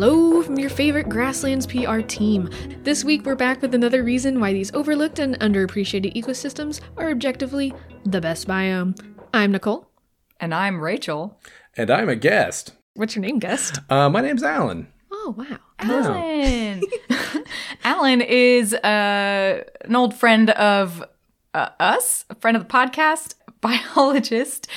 Hello from your favorite Grasslands PR team. This week we're back with another reason why these overlooked and underappreciated ecosystems are objectively the best biome. I'm Nicole. And I'm Rachel. And I'm a guest. What's your name, guest? Uh, my name's Alan. Oh, wow. Alan. Alan is uh, an old friend of uh, us, a friend of the podcast, biologist,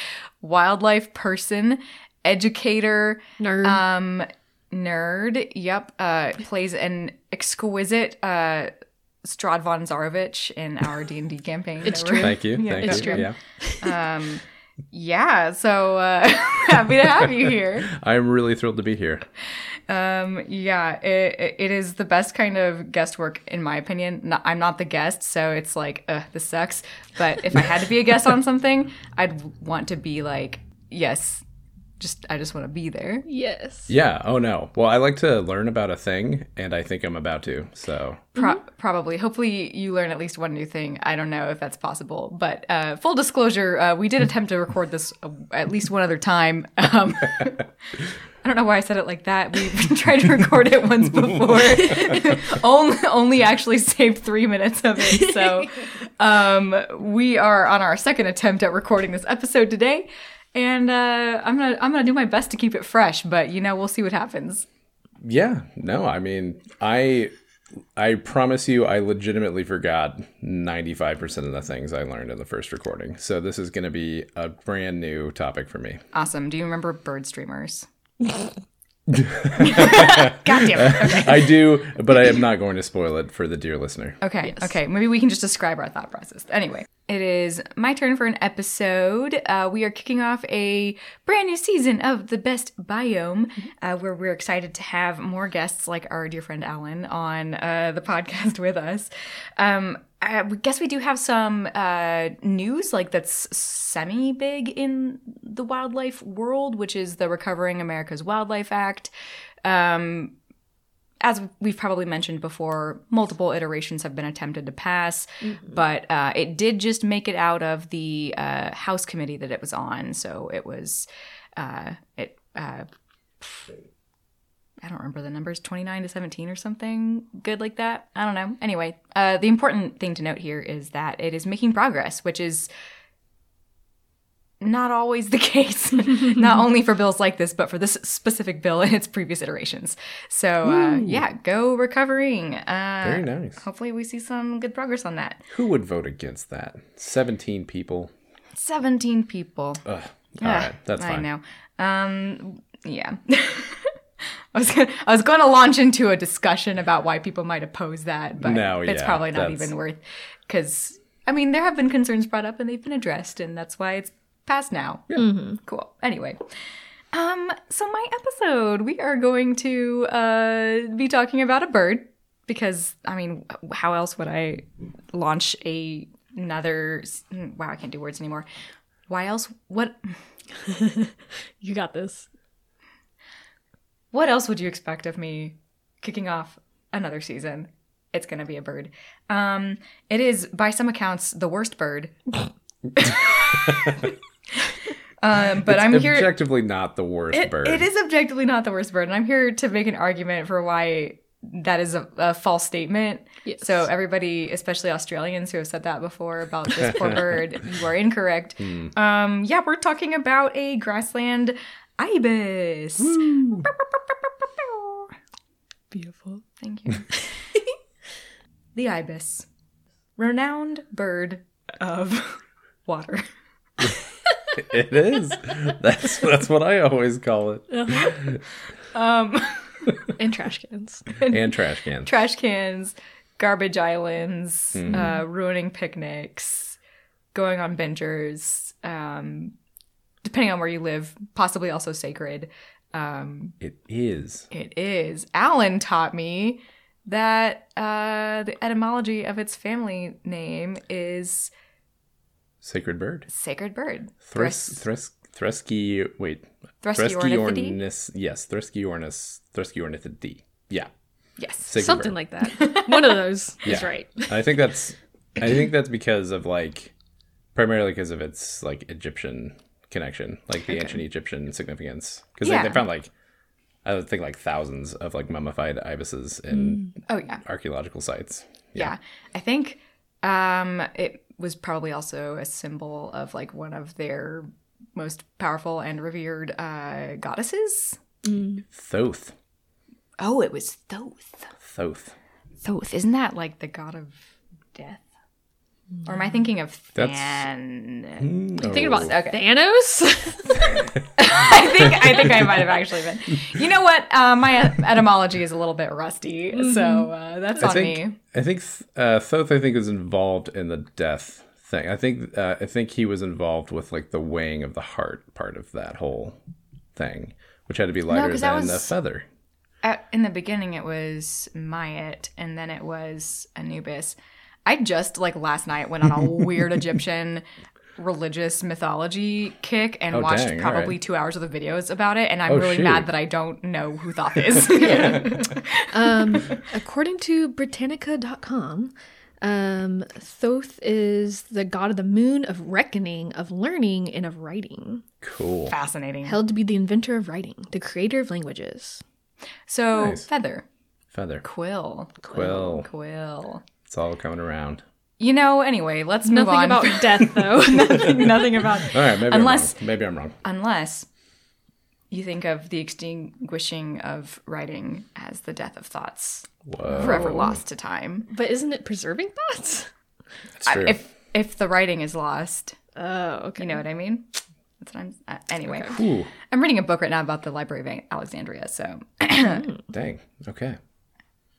wildlife person, educator, Nerd. um, nerd. Yep, uh, plays an exquisite uh, Strahd von Zarovich in our D and D campaign. It's true. Thank you. Yeah, Thank it's you. true. Yeah. Um, yeah, so uh, happy to have you here. I'm really thrilled to be here. Um, yeah, it, it is the best kind of guest work in my opinion. No, I'm not the guest, so it's like, ugh, this sucks. But if I had to be a guest on something, I'd want to be like, yes, just I just want to be there. yes. Yeah. Oh, no. Well, I like to learn about a thing, and I think I'm about to. So, Pro- Probably. Hopefully, you learn at least one new thing. I don't know if that's possible, but uh, full disclosure, uh, we did attempt to record this uh, at least one other time. Um, I don't know why I said it like that. We tried to record it once before. only, only actually saved three minutes of it. So um, we are on our second attempt at recording this episode today, and uh, I'm gonna I'm gonna do my best to keep it fresh. But you know, we'll see what happens. yeah. No, I mean, I. I promise you, I legitimately forgot 95% of the things I learned in the first recording. So, this is going to be a brand new topic for me. Awesome. Do you remember bird streamers? God damn it. Okay. I do, but I am not going to spoil it for the dear listener. Okay. Okay. Maybe we can just describe our thought process. Anyway, it is my turn for an episode. Uh, we are kicking off a brand new season of The Best Biome, uh, where we're excited to have more guests like our dear friend Alan on uh, the podcast with us. Um, I guess we do have some uh, news like that's semi big in the wildlife world, which is the Recovering America's Wildlife Act. Um, as we've probably mentioned before, multiple iterations have been attempted to pass, but uh, it did just make it out of the uh, House committee that it was on. So it was, uh, it, uh, I don't remember the numbers, 29 to 17 or something good like that. I don't know. Anyway, uh, the important thing to note here is that it is making progress, which is not always the case, not only for bills like this, but for this specific bill and its previous iterations. So, uh, yeah, go recovering. Uh, Very nice. Hopefully, we see some good progress on that. Who would vote against that? 17 people. 17 people. Ugh. All right. That's fine. I know. Um, yeah. I was gonna, I was going to launch into a discussion about why people might oppose that, but No, it's yeah, probably not that's- even worth because I mean there have been concerns brought up and they've been addressed, and that's why it's passed now. Cool. Anyway. Um, so my episode, we are going to uh, be talking about a bird because I mean, how else would I launch a another? Wow, I can't do words anymore. Why else? What? You got this. What else would you expect of me kicking off another season? It's gonna be a bird. Um, it is by some accounts the worst bird. um, but I'm here. objectively not the worst It- bird. it is objectively not the worst bird, and I'm here to make an argument for why that is a, a false statement. Yes. So everybody, especially Australians who have said that before about this poor bird, you are incorrect. Hmm. Um, yeah, we're talking about a grassland ibis. Beautiful. Thank you. the ibis, renowned bird of water. It is. That's that's what I always call it. Um, And trash cans. And trash cans. trash cans, garbage islands, Mm-hmm. uh, ruining picnics, going on bingers, um, depending on where you live, possibly also sacred. Um, It is. it is. Alan taught me that uh, the etymology of its family name is Sacred bird. sacred bird. Thres Thres Thresky wait. Threskiornithidae? Threskiornis yes, Threskiornis Threskiornithidae. Yeah. Yes. Sacred Something bird. like that. One of those is right. I think that's I think that's because of like primarily because of its like Egyptian connection, like the ancient Egyptian significance. Because Yeah. they, they found like I would think like thousands of like mummified ibises in Oh yeah. archaeological sites. Yeah. I think um it was probably also a symbol of like one of their most powerful and revered uh goddesses. Thoth. Oh, it was Thoth. Thoth. Thoth. Isn't that like the god of death? Or am I thinking of That's- Than? Thinking about. Okay. Thanos. I think I think I might have actually been. You know what? Uh, my etymology is a little bit rusty, so uh, that's I on think me. I think uh, Thoth I think is involved in the death thing. I think uh, I think he was involved with like the weighing of the heart part of that whole thing, which had to be lighter that than the feather. At, in the beginning, it was Ma'at, and then it was Anubis. I just like last night went on a weird Egyptian religious mythology kick and Oh, watched dang, probably right. two hours of the videos about it, and I'm Oh, really shoot. mad that I don't know who thought this. um, according to Britannica.com, um, Thoth is the god of the moon, of reckoning, of learning, and of writing. Cool. Fascinating. Held to be the inventor of writing, the creator of languages. So Nice. feather, Feather. quill, Quill. quill. It's all coming around. You know. Anyway, let's move Nothing on. about death, though. nothing, nothing about All right, maybe Unless- I'm wrong. Maybe I'm wrong. unless you think of the extinguishing of writing as the death of thoughts, Whoa. forever lost to time. but isn't it preserving thoughts? That's I- true. if if the writing is lost, Oh, okay. you know what I mean. That's what I'm. Uh, anyway, Ooh, I'm reading a book right now about the Library of Alexandria. So dang. Okay.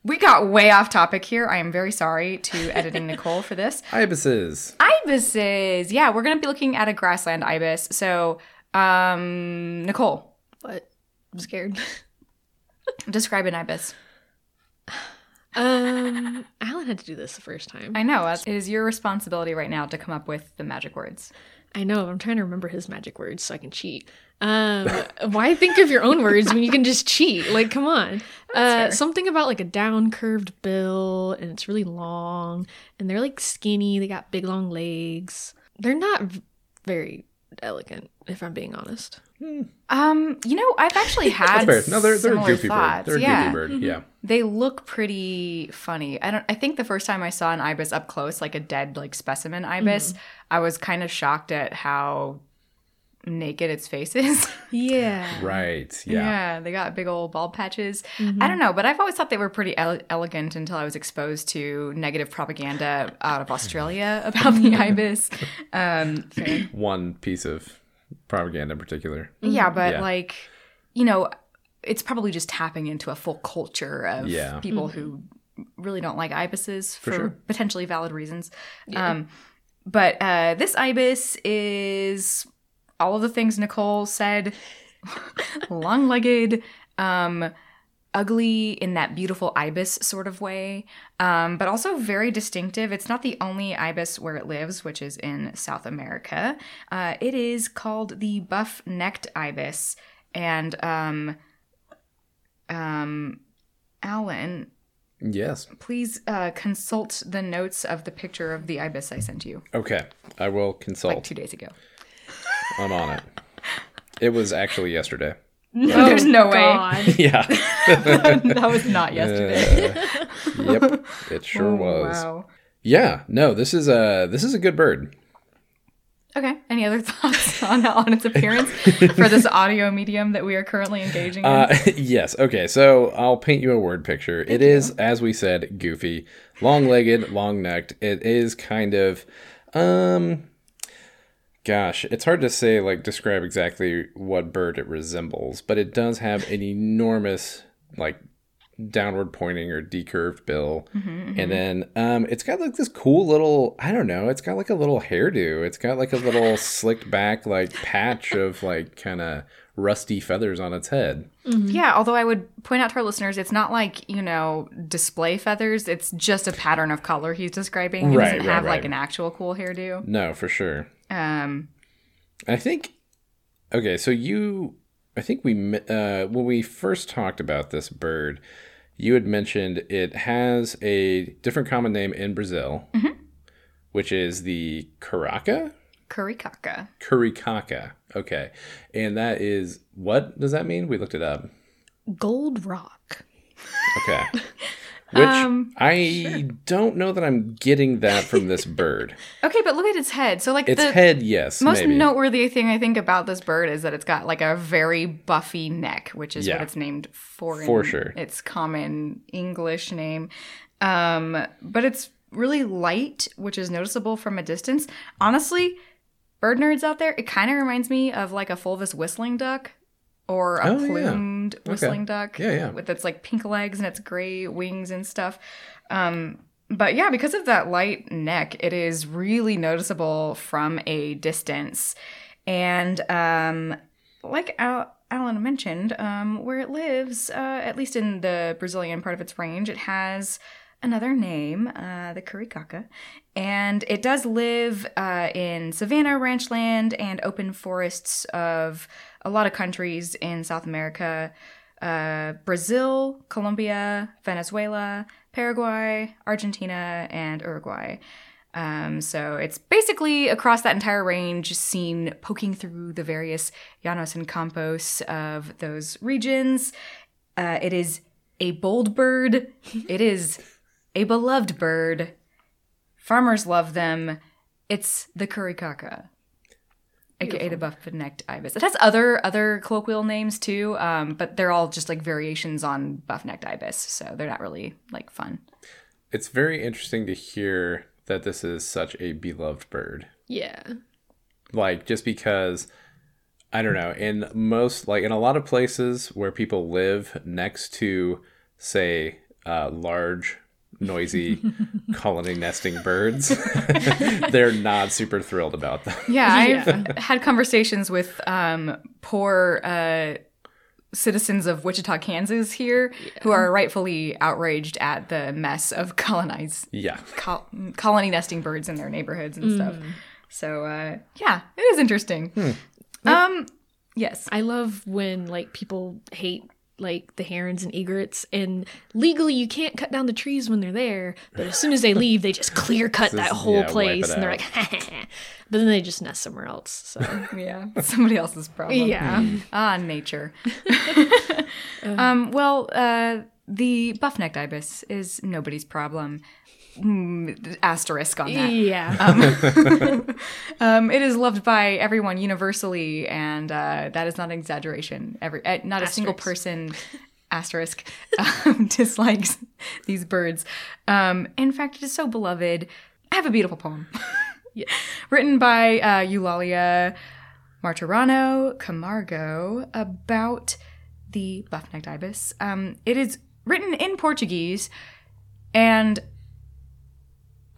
We got way off topic here. I am very sorry to editing Nicole for this. Ibises. Ibises. Yeah, we're gonna be looking at a grassland ibis. So, um, Nicole, But I'm scared. describe an ibis. Um, Alan had to do this the first time. I know it is your responsibility right now to come up with the magic words. I know. I'm trying to remember his magic words so I can cheat. Um, why think of your own words when you can just cheat? Like, come on. Uh, something about like a down curved bill, and it's really long, and they're like skinny. They got big long legs. They're not v- very elegant, if I'm being honest. Um, you know, I've actually had That's fair. No, they're, they're a similar goofy thoughts. bird. They're a yeah. goofy bird. Yeah. They look pretty funny. I don't I think the first time I saw an ibis up close, like a dead like specimen ibis, I was kind of shocked at how naked its face is. Yeah. Right. Yeah. Yeah. they got big old bald patches. Mm-hmm. I don't know, but I've always thought they were pretty ele- elegant until I was exposed to negative propaganda out of Australia about the ibis. Um, One piece of propaganda in particular. Yeah, but Yeah. like, you know, it's probably just tapping into a full culture of Yeah. people who really don't like ibises for, sure. potentially valid reasons. Um, but uh, this ibis is all of the things Nicole said long legged, um, ugly in that beautiful ibis sort of way, um, but also very distinctive. It's not the only ibis where it lives, which is in South America. Uh, it is called the buff necked ibis. And um, um, Alan, Yes. please uh, consult the notes of the picture of the ibis I sent you Okay. I will consult. like two days ago. I'm on it. It was actually yesterday. There's no way. Yeah. that was not yesterday. Uh, yep. It sure Oh, was. Wow. Yeah. No, this is a this is a good bird. Okay. Any other thoughts on on its appearance for this audio medium that we are currently engaging in? Uh, yes. Okay. So I'll paint you a word picture. It is, as we said, goofy, long-legged, long-necked. It is kind of, um, gosh, it's hard to say like describe exactly what bird it resembles, but it does have an enormous like downward pointing or decurved bill. Mm-hmm, mm-hmm. And then um it's got like this cool little i don't know it's got like a little hairdo. It's got like a little slicked back like patch of like kind of rusty feathers on its head. Mm-hmm. Yeah, although I would point out to our listeners, it's not like, you know, display feathers. It's just a pattern of color he's describing. He Right, doesn't right, have like an actual cool hairdo. no for sure Um, i think okay so you i think we uh when we first talked about this bird you had mentioned it has a different common name in brazil which is the caraca Curicaca. Curicaca. Okay. And that is what does that mean? We looked it up. Gold Rock. Okay. Which Um, I don't know that I'm getting that from this bird. Okay, but look at its head. So like Its the head, yes, most maybe. noteworthy thing I think about this bird is that it's got like a very buffy neck, which is Yeah. what it's named for. For sure. its common English name. Um, but it's really light, which is noticeable from a distance. Honestly, bird nerds out there, it kind of reminds me of like a fulvous whistling duck or a Oh, yeah. plumed whistling duck Yeah, yeah. with its like pink legs and its gray wings and stuff. Um, but yeah, because of that light neck, it is really noticeable from a distance. And um, like Al- Alan mentioned, um, where it lives, uh, at least in the Brazilian part of its range, it has another name, uh, the curicaca. And it does live uh, in savanna, ranchland, and open forests of a lot of countries in South America uh, Brazil, Colombia, Venezuela, Paraguay, Argentina, and Uruguay. Um, so it's basically across that entire range, seen poking through the various llanos and campos of those regions. Uh, it is a bold bird. it is a beloved bird. Farmers love them. It's the curicaca, aka the buff-necked ibis. It has other other colloquial names too, um, but they're all just like variations on buff-necked ibis, so they're not really like fun. It's very interesting to hear that this is such a beloved bird. Yeah. Like, just because, I don't know, in most, like, in a lot of places where people live next to, say, uh, large, noisy colony nesting birds, they're not super thrilled about them. Yeah, I've had conversations with um, poor uh, citizens of Wichita, Kansas here who are rightfully outraged at the mess of colonized Yeah. col- colony nesting birds in their neighborhoods and stuff. So uh, yeah, it is interesting. Um, yes, I love when like people hate like the herons and egrets and legally you can't cut down the trees when they're there but as soon as they leave they just clear cut that whole yeah, place and they're out. like but then they just nest somewhere else so yeah, somebody else's problem. yeah Ah, nature. um, well, uh, the buff-necked ibis is nobody's problem. Mm, asterisk on that. yeah Um, it is loved by everyone universally, and uh, that is not an exaggeration. Every uh, not a single person asterisk um, dislikes these birds. Um, in fact, it is so beloved. I have a beautiful poem written by uh, Eulalia Martirano Camargo about the buff-necked ibis. Um, it is written in Portuguese, and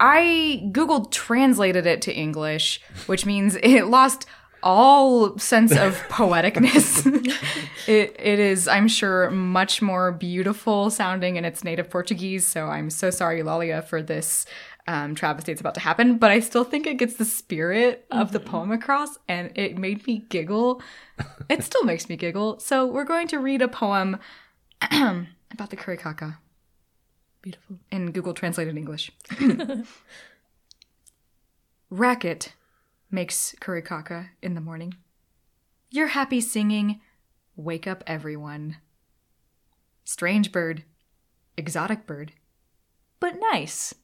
I Googled translated it to English, which means it lost all sense of poeticness. it it is, I'm sure, much more beautiful sounding in its native Portuguese. So I'm so sorry, Lalia, for this um, travesty that's about to happen. But I still think it gets the spirit of the poem across, and it made me giggle. it still makes me giggle. So we're going to read a poem about the curicaca beautiful in Google Translated English. Racket makes curicaca in the morning. Your happy singing, wake up everyone. Strange bird, exotic bird, but nice.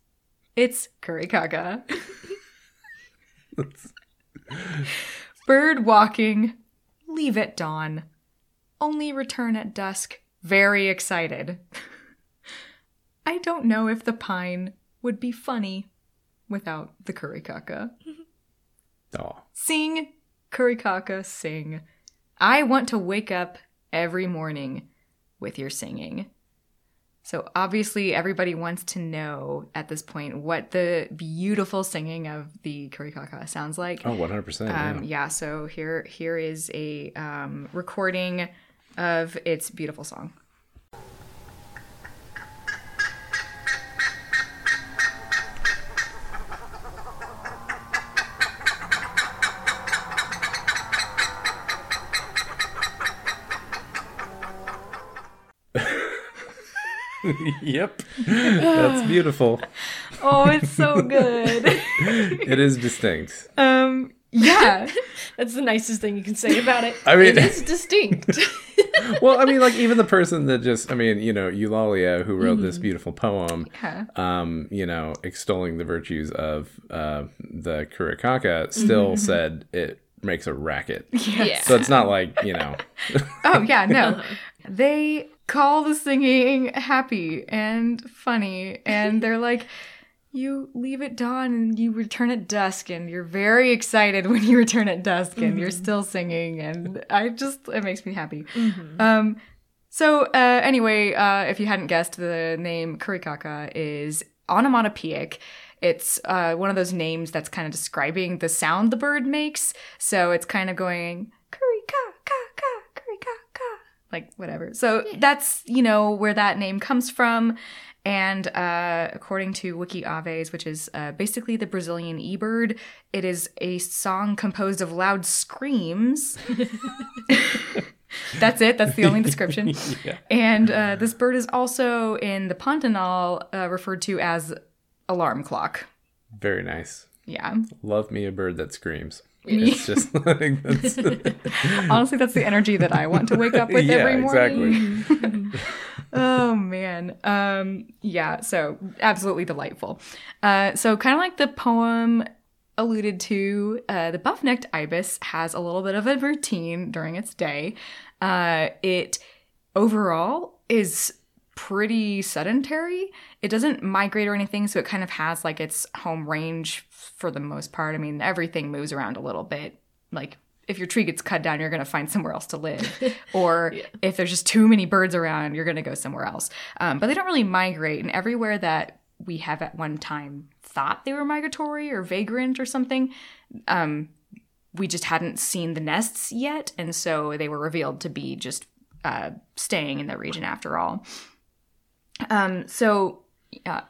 It's curicaca. bird walking, leave at dawn. Only return at dusk, very excited. I don't know if the pine would be funny without the curicaca. Oh. Sing, curicaca, sing. I want to wake up every morning with your singing. So obviously, everybody wants to know at this point what the beautiful singing of the curicaca sounds like. Oh, 100%. yeah. Um, yeah, so here here is a um, recording of its beautiful song. yep. That's beautiful. Oh, it's so good. It is distinct. Um, Yeah. That's the nicest thing you can say about it. I mean- it is distinct. well, I mean, like even the person that just, I mean, you know, Eulalia, who wrote this beautiful poem, Yeah. um, you know, extolling the virtues of uh, the curicaca, still said it makes a racket. yeah. So it's not like you know, Oh, yeah, no. They call the singing happy and funny, and they're like, you leave at dawn and you return at dusk, and you're very excited when you return at dusk, and you're still singing, and I just, it makes me happy. Um, so, uh, anyway, uh, if you hadn't guessed, the name curicaca is onomatopoeic. It's uh, one of those names that's kind of describing the sound the bird makes. So it's kind of going curicaca, like whatever. So that's, you know, where that name comes from. And uh, according to WikiAves, which is uh, basically the Brazilian eBird, it is a song composed of loud screams. That's it. That's the only description. And uh, this bird is also in the Pantanal uh, referred to as alarm clock. very nice. Yeah. Love me a bird that screams. It's just like that's, Honestly, that's the energy that I want to wake up with yeah, every morning. exactly. Oh man. Um yeah, so absolutely delightful. Uh so kind of like the poem alluded to, uh the buff-necked ibis has a little bit of a routine during its day. Uh it overall is pretty sedentary. It doesn't migrate or anything, so it kind of has like its home range for the most part. I mean, everything moves around a little bit. Like if your tree gets cut down, you're going to find somewhere else to live. Or if there's just too many birds around, you're going to go somewhere else. Um, but they don't really migrate. And everywhere that we have at one time thought they were migratory or vagrant or something, um, we just hadn't seen the nests yet. And so they were revealed to be just uh, staying in the region after all. Um, so, uh,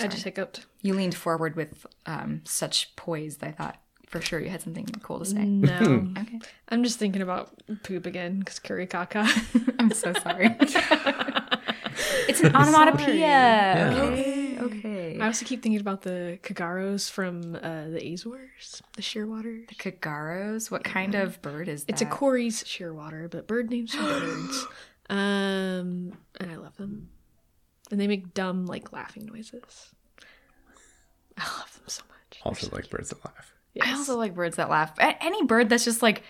I just hiccuped. you leaned forward with um, such poise. I thought for sure you had something cool to say. No. Okay. I'm just thinking about poop again because curry caca. I'm so sorry. it's an onomatopoeia. Okay. Okay. I also keep thinking about the Cagarros from uh, the Azores, the shearwaters. The cagarros. What kind of bird is that? It's a Cory's shearwater, but bird names for birds. Um, and I love them. And they make dumb, like, laughing noises. I love them so much. I also, like birds that laugh. I also like birds that laugh. A- Any bird that's just like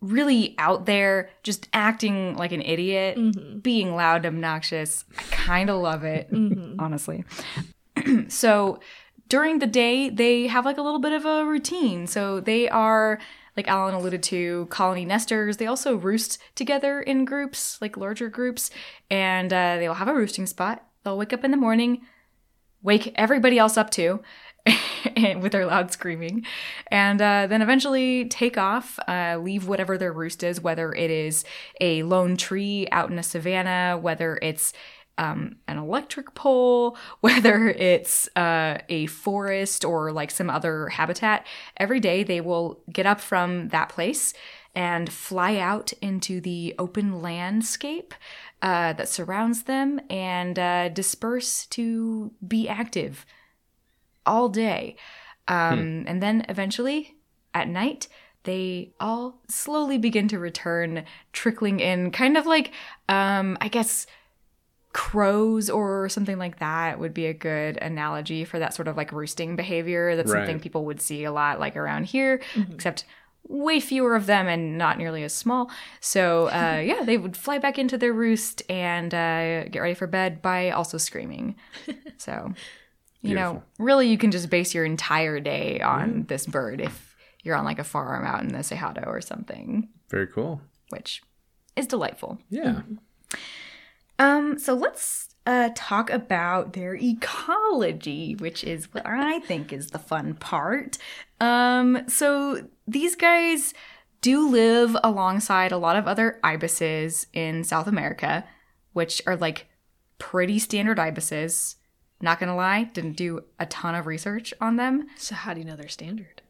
really out there, just acting like an idiot, being loud, and obnoxious. I kind of love it, honestly. so during the day, they have like a little bit of a routine. So they are, like Alan alluded to, colony nesters. They also roost together in groups, like larger groups, and uh, they'll have a roosting spot. They'll wake up in the morning, wake everybody else up too with their loud screaming and uh, then eventually take off uh, leave whatever their roost is whether it is a lone tree out in a savanna whether it's um, an electric pole whether it's uh, a forest or like some other habitat every day they will get up from that place and fly out into the open landscape uh, that surrounds them and uh, disperse to be active all day. Um, And then eventually, at night, they all slowly begin to return, trickling in, kind of like, um, I guess, crows or something like that would be a good analogy for that sort of like roosting behavior. That's something people would see a lot, like around here, except way fewer of them and not nearly as small. So, uh, yeah, they would fly back into their roost and uh, get ready for bed by also screaming. So, you know, really, you can just base your entire day on this bird if you're on like a farm out in the Cerrado or something, Very cool. which is delightful. Yeah. Um, so let's uh, talk about their ecology, which is what I think is the fun part. Um, so these guys do live alongside a lot of other ibises in South America, which are like pretty standard ibises. Not gonna lie, didn't do a ton of research on them. So, how do you know they're standard?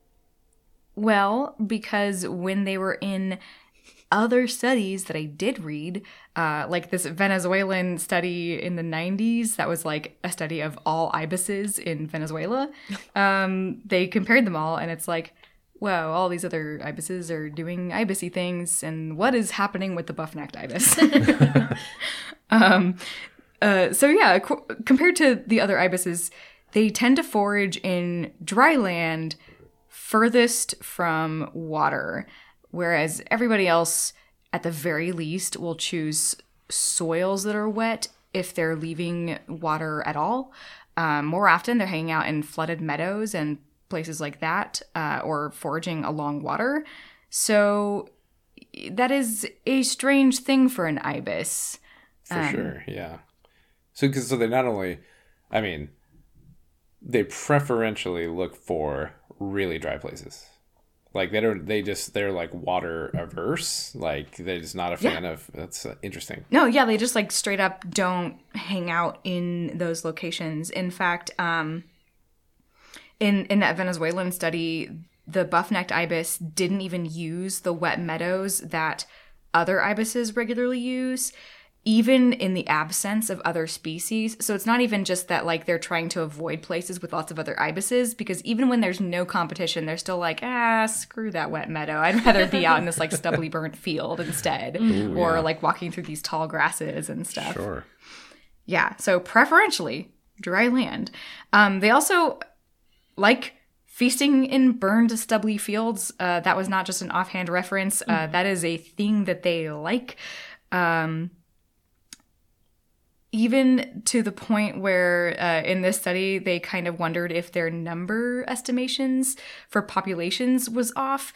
Well, because when they were in other studies that I did read, uh, like this Venezuelan study in the 90s, that was like a study of all ibises in Venezuela, um, they compared them all, and it's like, whoa, all these other ibises are doing ibisy things, and what is happening with the buff-necked ibis? um, uh, so yeah, co- compared to the other ibises, they tend to forage in dry land furthest from water, whereas everybody else, at the very least, will choose soils that are wet if they're leaving water at all. Um, more often, they're hanging out in flooded meadows and places like that, uh, or foraging along water. So that is a strange thing for an ibis. For sure, yeah. So, cause, so they not only, I mean, they preferentially look for really dry places. Like they don't, they just they're like water averse. Like they're just not a fan of. That's uh, interesting. No, yeah, they just like straight up don't hang out in those locations. In fact, um, in in that Venezuelan study, the buff-necked ibis didn't even use the wet meadows that other ibises regularly use even in the absence of other species. So it's not even just that like they're trying to avoid places with lots of other ibises because even when there's no competition, they're still like, ah, screw that wet meadow. I'd rather be out in this like stubbly burnt field instead or yeah. like walking through these tall grasses and stuff. Sure. Yeah, so preferentially dry land. Um, they also like feasting in burned, stubbly fields. Uh, that was not just an offhand reference. Uh, that is a thing that they like. Um, even to the point where uh, in this study they kind of wondered if their number estimations for populations was off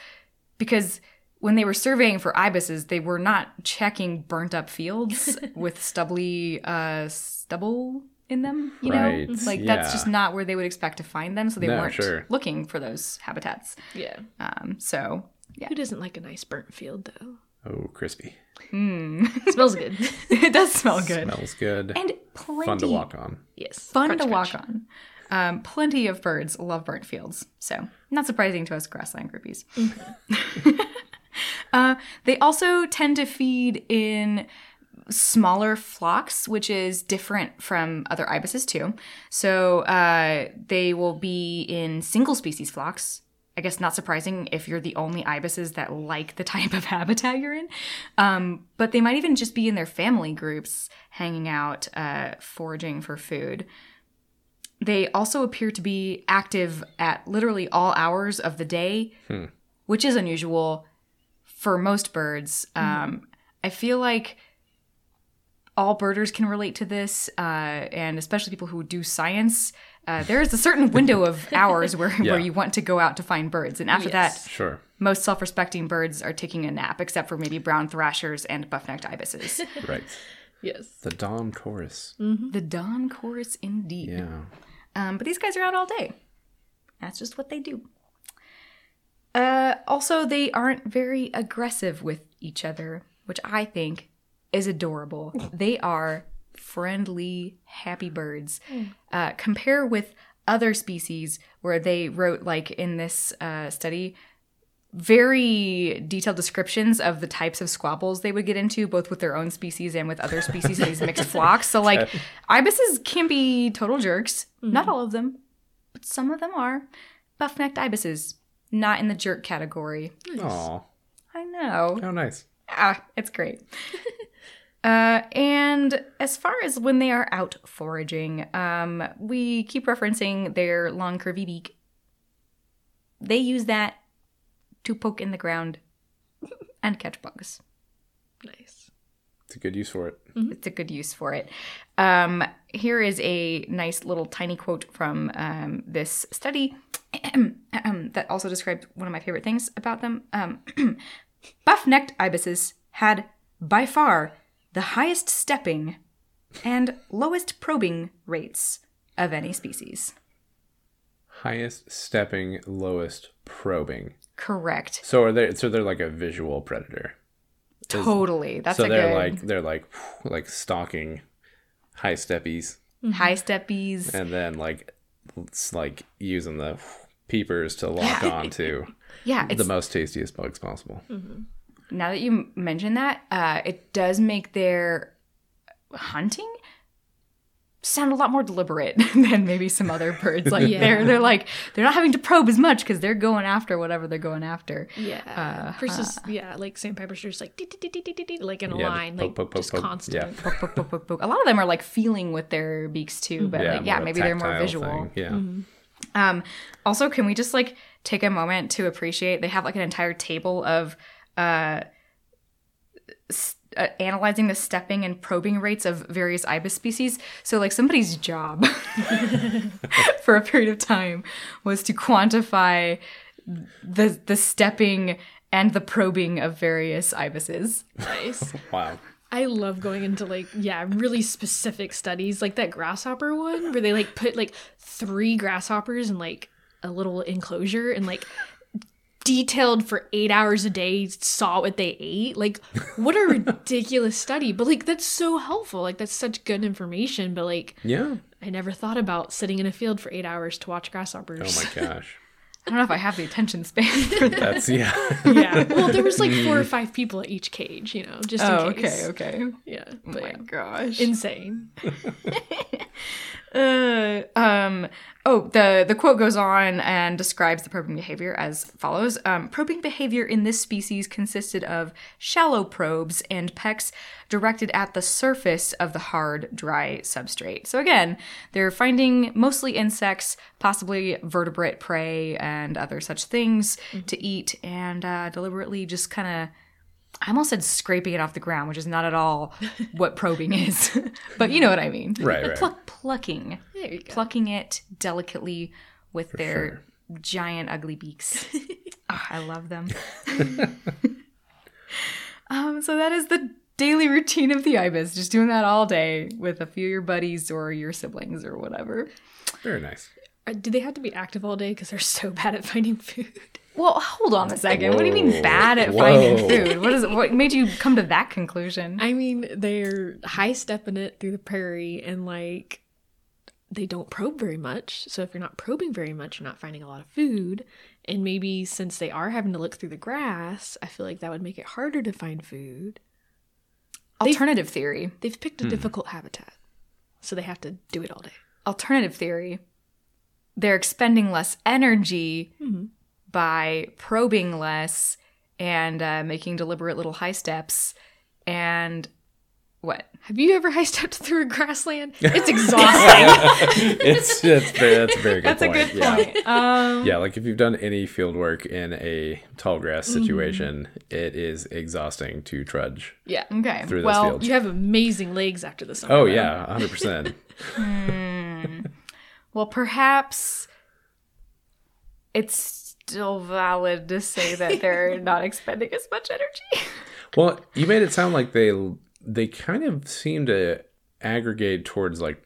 because when they were surveying for ibises they were not checking burnt up fields with stubbly uh, stubble in them you Right, know like that's just not where they would expect to find them so they No, weren't sure. looking for those habitats Yeah. um, so yeah Who doesn't like a nice burnt field though? Oh, crispy. smells good. it does smell good Smells good. and plenty Fun to walk on. yes. fun Crunch, to crunch. walk on. Um, plenty of birds love burnt fields, so not surprising to us grassland groupies. uh, they also tend to feed in smaller flocks, which is different from other ibises too. So uh, they will be in single species flocks. I guess not surprising if you're the only ibises that like the type of habitat you're in. Um, but they might even just be in their family groups, hanging out, uh, foraging for food. They also appear to be active at literally all hours of the day, which is unusual for most birds. Um, I feel like all birders can relate to this, uh, and especially people who do science. Uh, there is a certain window of hours where, Yeah. where you want to go out to find birds, and after Yes. that, Sure. most self-respecting birds are taking a nap, except for maybe brown thrashers and buff-necked ibises. Right. Yes. The dawn chorus. the dawn chorus, indeed. Yeah. Um, but these guys are out all day. That's just what they do. Uh, also, they aren't very aggressive with each other, which I think is adorable. They are friendly, happy birds. Uh, compare with other species where they wrote, like in this uh, study, very detailed descriptions of the types of squabbles they would get into, both with their own species and with other species in these mixed flocks. So, like, ibises can be total jerks. Not all of them, but some of them are. Buff necked ibises, not in the jerk category. Aw. I know. How nice. Ah, it's great. uh, and as far as when they are out foraging, um, we keep referencing their long, curvy beak. They use that to poke in the ground and catch bugs. Nice. It's a good use for it. It's a good use for it. Um, here is a nice little tiny quote from um, this study that also described one of my favorite things about them. Um, Buff necked ibises had by far the highest stepping and lowest probing rates of any species. Highest stepping, lowest probing. Correct. So are they? So they're like a visual predator. Totally. That's so they're good like they're like like stalking high steppies, mm-hmm. high steppies. and then like it's like using the peepers to lock on to Yeah, it's the most tastiest bugs possible. Mm-hmm. Now that you mention that, uh, it does make their hunting sound a lot more deliberate than maybe some other birds. Like Yeah. they're they're like they're not having to probe as much because they're going after whatever they're going after. Yeah. Uh, uh, Versus, uh. yeah, like sandpipers are just like, "Dee, dee, dee, dee, dee, dee," like in a Yeah, line, poke, like poke, poke, just poke. constant. Yeah. Poke, poke, poke, poke, poke. A lot of them are like feeling with their beaks too, mm-hmm. but like, yeah, more of a maybe they're more visual. thing. Yeah. Mm-hmm. Um, also, can we just like take a moment to appreciate? They have like an entire table of uh, s- uh, analyzing the stepping and probing rates of various ibis species. So, like somebody's job for a period of time was to quantify the the stepping and the probing of various ibises. Nice. Wow. I love going into like yeah, really specific studies like that grasshopper one where they like put like three grasshoppers in like a little enclosure and like detailed for 8 hours a day saw what they ate. Like what a ridiculous study, but like that's so helpful. Like that's such good information, but like Yeah. I never thought about sitting in a field for 8 hours to watch grasshoppers. Oh my gosh. I don't know if I have the attention span for that. That's yeah. yeah. Well, there was like four or five people at each cage, you know, just in Oh, case. okay, okay. Yeah. Oh But my yeah. gosh. Insane. Uh, um, oh, the, the quote goes on and describes the probing behavior as follows. Um, probing behavior in this species consisted of shallow probes and pecks directed at the surface of the hard, dry substrate. So again, they're finding mostly insects, possibly vertebrate prey and other such things to eat, and uh, deliberately just kind of I almost said scraping it off the ground, which is not at all what probing is. but you know what I mean. Right, right. Pluck, plucking. There you go. Plucking it delicately with their giant ugly beaks. Ah, I love them. um, so that is the daily routine of the ibis. Just doing that all day with a few of your buddies or your siblings or whatever. Very nice. Uh, Do they have to be active all day because they're so bad at finding food? Well, hold on a second. What do you mean bad at Whoa. finding food? What is it? What made you come to that conclusion? I mean, they're high stepping it through the prairie and like they don't probe very much. So if you're not probing very much, you're not finding a lot of food. And maybe since they are having to look through the grass, I feel like that would make it harder to find food. Alternative theory. They've picked a difficult habitat. So they have to do it all day. alternative theory, they're expending less energy Mm-hmm. By probing less and uh, making deliberate little high steps. And what? Have you ever high stepped through a grassland? It's exhausting. it's that's very that's a very good That's a point. good yeah. point. Um, Yeah, like if you've done any field work in a tall grass Mm-hmm. situation, it is exhausting to trudge yeah. okay. through well, fields. You have amazing legs after the summer. Oh yeah, hundred percent. well, perhaps it's still valid to say that they're not expending as much energy. Well, you made it sound like they they kind of seem to aggregate towards like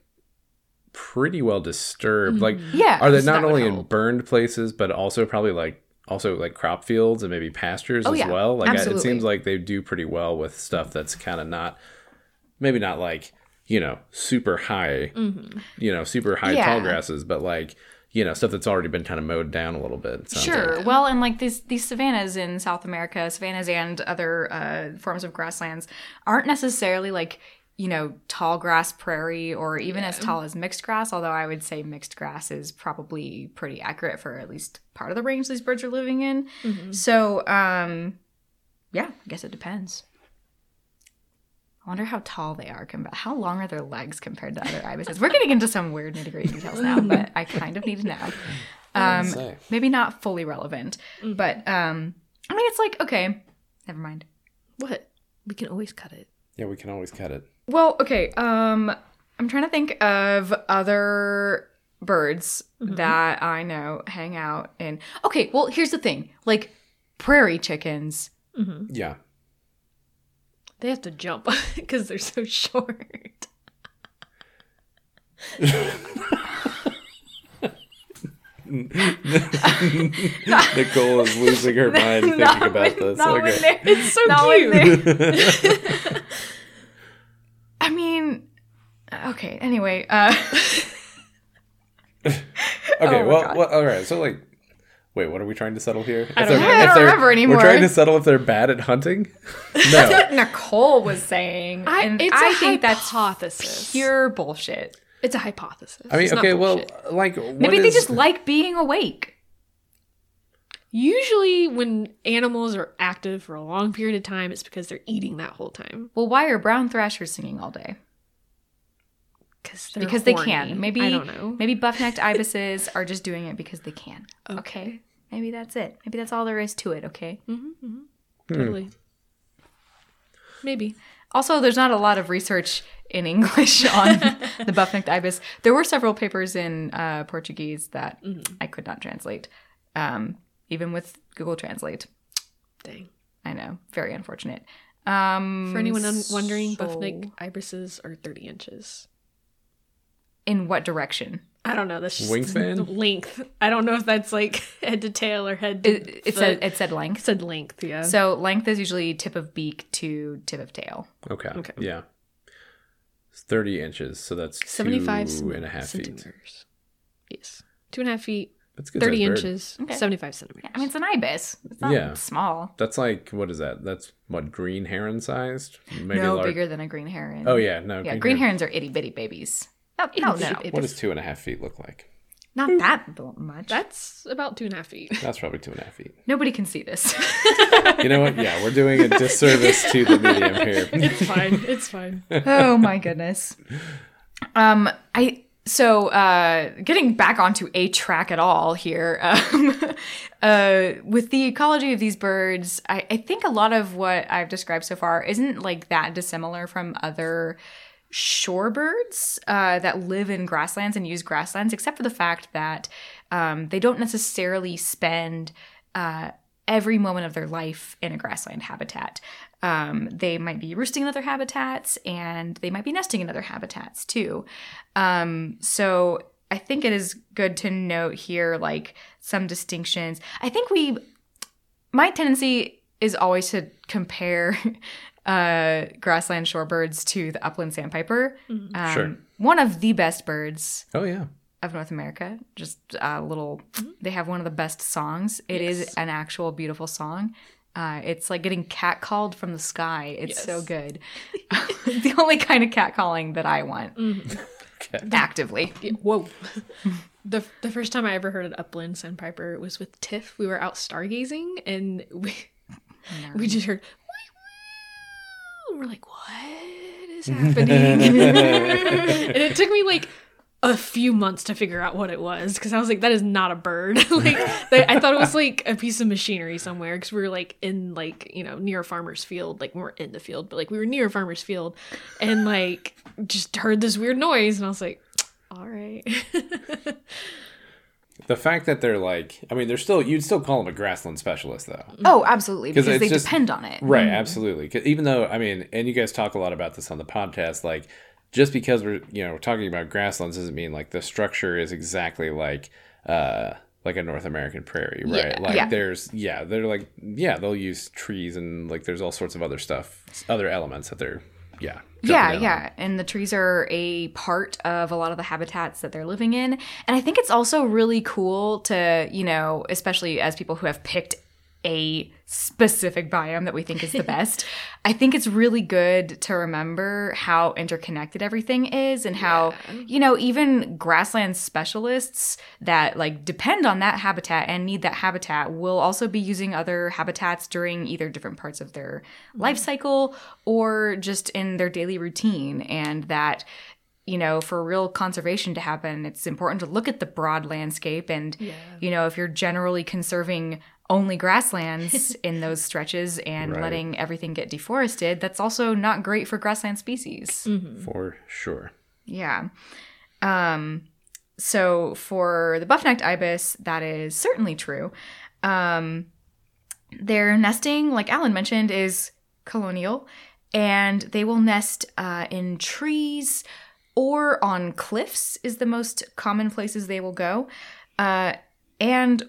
pretty well disturbed. Like, Yeah, are they not only in burned places, but also probably like also like crop fields and maybe pastures Oh, as yeah, well? Like, I- it seems like they do pretty well with stuff that's kind of not maybe not like you know super high, you know, super high Mm-hmm. Yeah. tall grasses, but like you know stuff that's already been kind of mowed down a little bit. Sure. like. Well, and like these these savannas in South America, savannas and other uh, forms of grasslands aren't necessarily like you know tall grass prairie or even as tall as mixed grass. Although I would say mixed grass is probably pretty accurate for at least part of the range these birds are living in. So, um, yeah, I guess it depends. I wonder how tall they are. Compared, how long are their legs compared to other ibises? We're getting into some weird nitty gritty details now, but I kind of need to know um, say. maybe not fully relevant, but um, I mean, it's like okay, never mind. What? We can always cut it. Yeah, we can always cut it. Well, okay. Um, I'm trying to think of other birds that I know hang out in. Okay, well, here's the thing: like prairie chickens. Yeah. They have to jump because they're so short. Nicole is losing her mind thinking Not about when- this. not Okay. they're- It's so not cute. they're- I mean, okay. Anyway, uh, Okay, Oh well, well, all right. So, like, wait, what are we trying to settle here? If don't they're- know. I don't remember anymore. We're trying to settle if they're bad at hunting. No, what Nicole was saying, I, and it's I a think that's hypothesis. pure bullshit. It's a hypothesis. I mean, It's not okay, well, bullshit. like what Maybe they just like being awake. usually when animals are active for a long period of time, it's because they're eating that whole time. Well, why are brown thrashers singing all day? Because because they can. Maybe I don't know. Maybe buff-necked ibises are just doing it because they can. Okay. Okay. Maybe that's it. Maybe that's all there is to it. Okay. Totally. Maybe. Also, there's not a lot of research in English on the buff-necked ibis. There were several papers in uh, Portuguese that I could not translate, um, even with Google Translate. Dang. I know, very unfortunate. Um, For anyone un- wondering, so- buff-necked ibises are 30 inches. in what direction? I don't know. That's just Wingspan? length. I don't know if that's like head to tail or head to It, it said it said It length. said length, yeah. So length is usually tip of beak to tip of tail. Okay. Okay. Yeah. It's 30 inches, so that's 75 two and a half feet. centimeters. Yes. Two and a half feet, That's good 30 inches, Okay. 75 centimeters. Yeah, I mean, it's an ibis. It's not Yeah. small. That's like what is that? That's what green heron sized? Maybe no lar- bigger than a green heron. Oh yeah, no. yeah. Green herons are itty bitty babies. No, no, no, no. bitty What does two and a half feet look like? not that much. That's about two and a half feet. That's probably two and a half feet. Nobody can see this. You know what? Yeah, we're doing a disservice to the medium here. It's fine. It's fine. oh my goodness. Um, I so uh, getting back onto a track at all here. Um, uh, with the ecology of these birds, I, I think a lot of what I've described so far isn't like that dissimilar from other shorebirds uh, that live in grasslands and use grasslands, except for the fact that um, they don't necessarily spend uh, every moment of their life in a grassland habitat. Um, they might be roosting in other habitats and they might be nesting in other habitats too. Um, so I think it is good to note here like some distinctions. I think we, my tendency is always to compare uh, grassland shorebirds to the upland sandpiper. Um, Sure. One of the best birds Oh yeah. of North America. Just a little, they have one of the best songs. It is Yes. an actual beautiful song. Uh, it's like getting catcalled from the sky. It's so good. the only kind of catcalling that I want Okay. actively. Yeah, Whoa. the the first time I ever heard an upland sandpiper was with Tiff. We were out stargazing and we we just heard and we're like, what is happening? and it took me like a few months to figure out what it was because I was like, that is not a bird. like that- I thought it was like a piece of machinery somewhere because we were like in like you know near a farmer's field. Like we weren't in the field, but like we were near a farmer's field, and like just heard this weird noise, and I was like, all right. The fact that they're like, I mean, they're still you'd still call them a grassland specialist though. Oh, absolutely. 'Cause Because they just- depend on it. Right, absolutely. 'Cause even though I mean, and you guys talk a lot about this on the podcast, like just because we're you know we're talking about grasslands doesn't mean like the structure is exactly like uh like a North American prairie, right? Yeah. like Yeah. there's yeah, they're like yeah, they'll use trees and like there's all sorts of other stuff, other elements that they're yeah. Yeah, jumping in on. yeah. And the trees are a part of a lot of the habitats that they're living in. And I think it's also really cool to, you know, especially as people who have picked a specific biome that we think is the best. I think it's really good to remember how interconnected everything is and how, you know, even grassland specialists that like depend on that habitat and need that habitat will also be using other habitats during either different parts of their mm-hmm. life cycle or just in their daily routine and that you know, for real conservation to happen, it's important to look at the broad landscape. And, you know, if you're generally conserving only grasslands in those stretches and Right. letting everything get deforested, that's also not great for grassland species. For sure. Yeah. Um, so for the buff-necked ibis, that is certainly true. Um, their nesting, like Allan mentioned, is colonial, and they will nest uh, in trees or on cliffs. Is the most common places they will go. Uh, and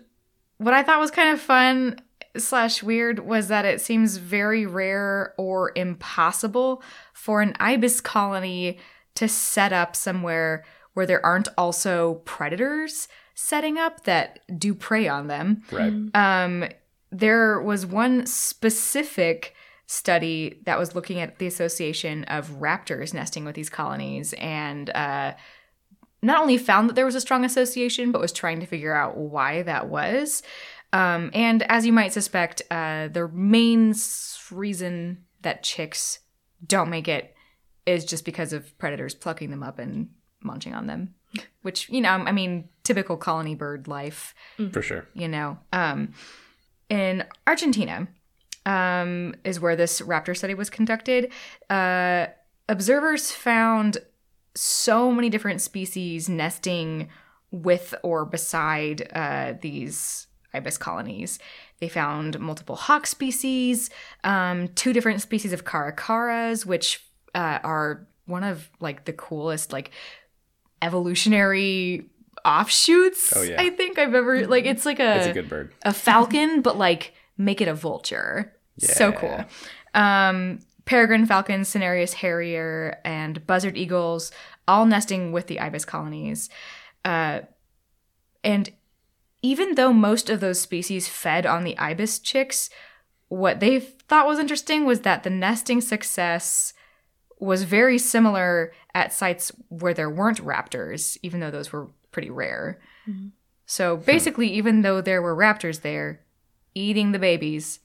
what I thought was kind of fun slash weird was that it seems very rare or impossible for an ibis colony to set up somewhere where there aren't also predators setting up that do prey on them. Right. Um, there was one specific study that was looking at the association of raptors nesting with these colonies and uh, not only found that there was a strong association, but was trying to figure out why that was. Um, and as you might suspect, uh, the main reason that chicks don't make it is just because of predators plucking them up and munching on them. Which, you know, I mean, typical colony bird life For sure. you know. Um, in Argentina um, is where this raptor study was conducted. Uh, observers found so many different species nesting with or beside uh, these ibis colonies. They found multiple hawk species, um, two different species of caracaras, which uh, are one of like the coolest like evolutionary offshoots. Oh, yeah. I think I've ever like it's like a It's a good bird. a falcon, but like make it a vulture. So cool. Um, peregrine falcons, cinereous harrier, and buzzard eagles, all nesting with the ibis colonies. Uh, and even though most of those species fed on the ibis chicks, what they thought was interesting was that the nesting success was very similar at sites where there weren't raptors, even though those were pretty rare. So basically, even though there were raptors there eating the babies,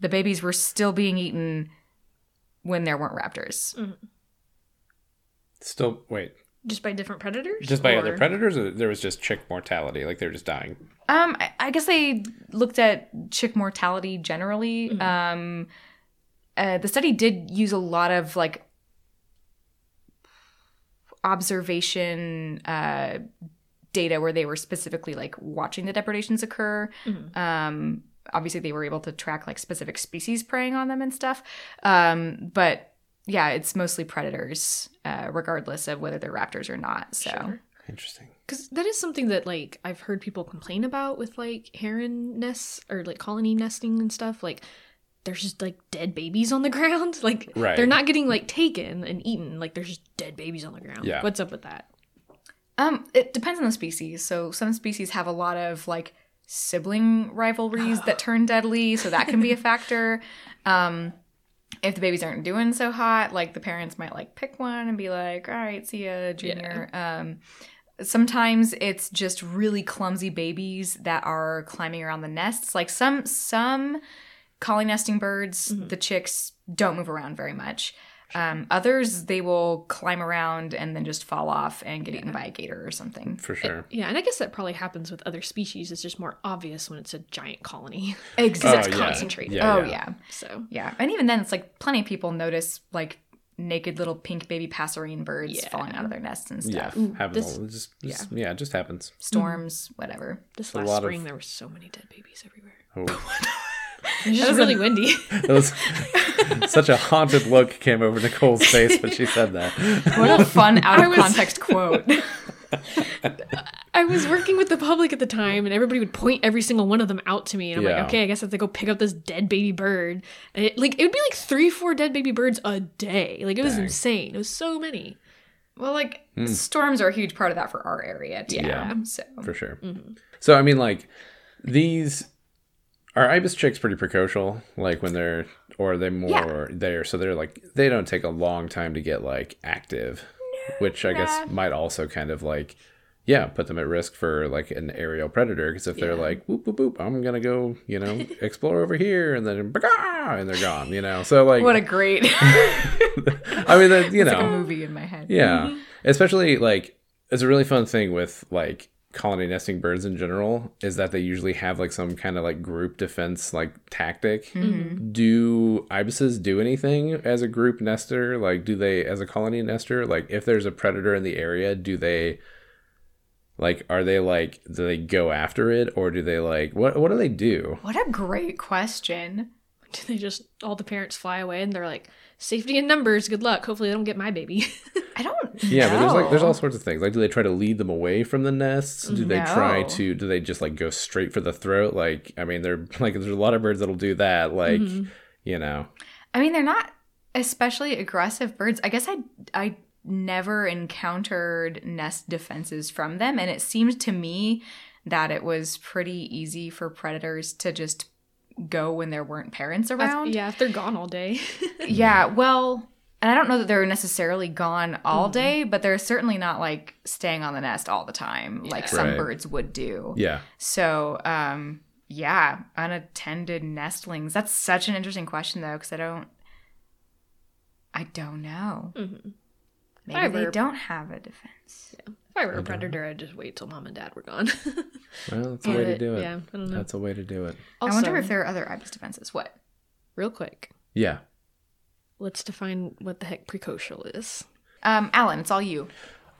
the babies were still being eaten when there weren't raptors. Still, wait. Just by different predators? Just by Or- other predators, or there was just chick mortality? Like they're just dying. Um, I, I guess they looked at chick mortality generally. Um, uh, the study did use a lot of like observation uh, data where they were specifically like watching the depredations occur. Um, obviously, they were able to track like specific species preying on them and stuff. Um, but yeah, it's mostly predators, uh, regardless of whether they're raptors or not. So. Interesting. Because that is something that like I've heard people complain about with like heron nests or like colony nesting and stuff. Like there's just like dead babies on the ground. Like Right. they're not getting like taken and eaten. Like there's just dead babies on the ground. Yeah. What's up with that? Um, it depends on the species. So some species have a lot of like sibling rivalries that turn deadly, so that can be a factor. Um, if the babies aren't doing so hot, like the parents might like pick one and be like, "All right, see ya, junior." Um, sometimes it's just really clumsy babies that are climbing around the nests. Like some some colony nesting birds, the chicks don't move around very much. Um, others, they will climb around and then just fall off and get eaten by a gator or something. For sure. Yeah, and I guess that probably happens with other species. It's just more obvious when it's a giant colony. Exactly. it's yeah. concentrated. Yeah, oh yeah. yeah. So yeah, and even then, it's like plenty of people notice like naked little pink baby passerine birds Yeah. falling out of their nests and stuff. Yeah, stuff. happens. this- all, it just, just- yeah. it just happens. Storms, whatever. this last lot of- spring there were so many dead babies everywhere. Oh. It was just really windy. It was such a haunted look came over Nicole's face when she said that. What a fun out of was, context quote. I was working with the public at the time, and everybody would point every single one of them out to me, and I'm Yeah. like, okay, I guess I have to go pick up this dead baby bird. And it, like it would be like three, four dead baby birds a day. Like it was Dang. insane. It was so many. well, like hmm. storms are a huge part of that for our area too. Yeah. So for sure. Mm-hmm. So I mean, like these are ibis chicks pretty precocial. Like when they're or are they more Yeah. there, so they're like they don't take a long time to get like active, which I guess might also kind of like yeah put them at risk for like an aerial predator because if they're like whoop whoop whoop, I'm gonna go you know explore over here and then and they're gone. You know, so like what a great I mean that you like a know movie in my head. yeah. Mm-hmm. Especially like it's a really fun thing with like colony nesting birds in general is that they usually have like some kind of like group defense like tactic. Mm-hmm. Do ibises do anything as a group nester? Like do they as a colony nester? Like if there's a predator in the area, do they like are they like do they go after it or do they like what what do they do? What a great question. Do they just all the parents fly away and they're like, safety in numbers, good luck. Hopefully they don't get my baby. I don't. Yeah, but there's like there's all sorts of things. Like, do they try to lead them away from the nests? Do they try to? Do they just like go straight for the throat? Like, I mean, they're like there's a lot of birds that'll do that. Like, mm-hmm. you know, I mean, they're not especially aggressive birds. I guess I I never encountered nest defenses from them, and it seemed to me that it was pretty easy for predators to just go when there weren't parents around. yeah, if they're gone all day. Yeah, well, and I don't know that they're necessarily gone all day, but they're certainly not like staying on the nest all the time like some Right. birds would do. Yeah. So, um, yeah, unattended nestlings. That's such an interesting question though, because I don't, I don't know. Mhm. Maybe I they don't have a defense. If I were a predator, I'd just wait till mom and dad were gone. Well, that's a way to do it. Yeah, I don't know. That's a way to do it. I wonder if there are other ibis defenses. What? real quick, Yeah. let's define what the heck precocial is. Um, Allan, it's all you.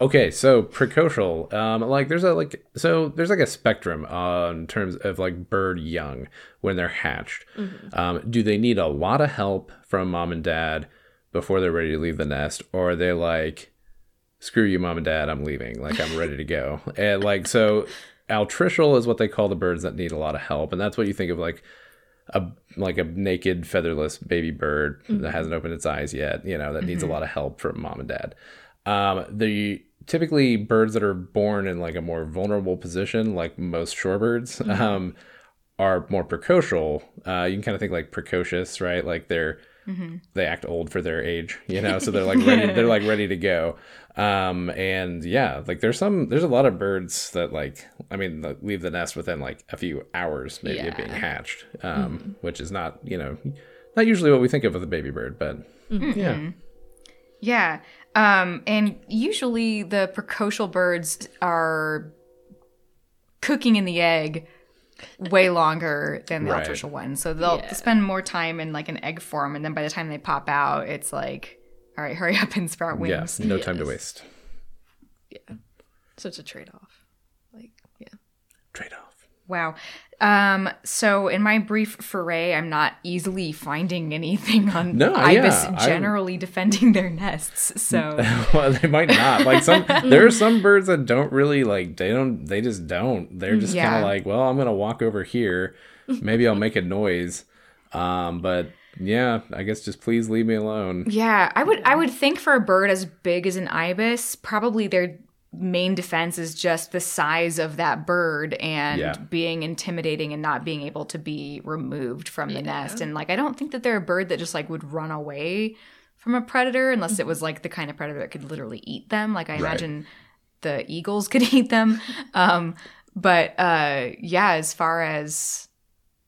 Okay, so precocial, um, like there's a like so there's like a spectrum uh, in terms of like bird young when they're hatched. Um, do they need a lot of help from mom and dad before they're ready to leave the nest, or are they like, screw you, mom and dad, I'm leaving, like I'm ready to go, and like so altricial is what they call the birds that need a lot of help, and that's what you think of like a like a naked featherless baby bird that hasn't opened its eyes yet, you know, that needs a lot of help from mom and dad. Um, the typically birds that are born in like a more vulnerable position, like most shorebirds, um, are more precocial. Uh, you can kind of think like precocious, right? Like they're they act old for their age, you know, so they're like ready, they're like ready to go. Um, and yeah, like there's some, there's a lot of birds that like, I mean, leave the nest within like a few hours maybe of being hatched, um, which is not, you know, not usually what we think of with a baby bird, but yeah. Yeah. Um, and usually the precocial birds are cooking in the egg way longer than the Right. altricial ones. So they'll Yeah. spend more time in like an egg form, and then by the time they pop out, it's like, all right, hurry up and sprout Yeah, wings. no time to Yes. waste. So it's a trade off. Like, yeah. Trade off. Wow. Um, so in my brief foray, I'm not easily finding anything on No, ibis yeah, generally defending their nests. So well, they might not. Like some, there are some birds that don't really like. They don't. They just don't. They're just kind of like, well, I'm gonna walk over here. Maybe I'll make a noise. Um, but yeah, I guess just please leave me alone. Yeah, I would I would think for a bird as big as an ibis, probably their main defense is just the size of that bird and Yeah. being intimidating and not being able to be removed from the nest. And like I don't think that they're a bird that just like would run away from a predator unless it was like the kind of predator that could literally eat them. Like I imagine the eagles could eat them. Um but uh yeah, as far as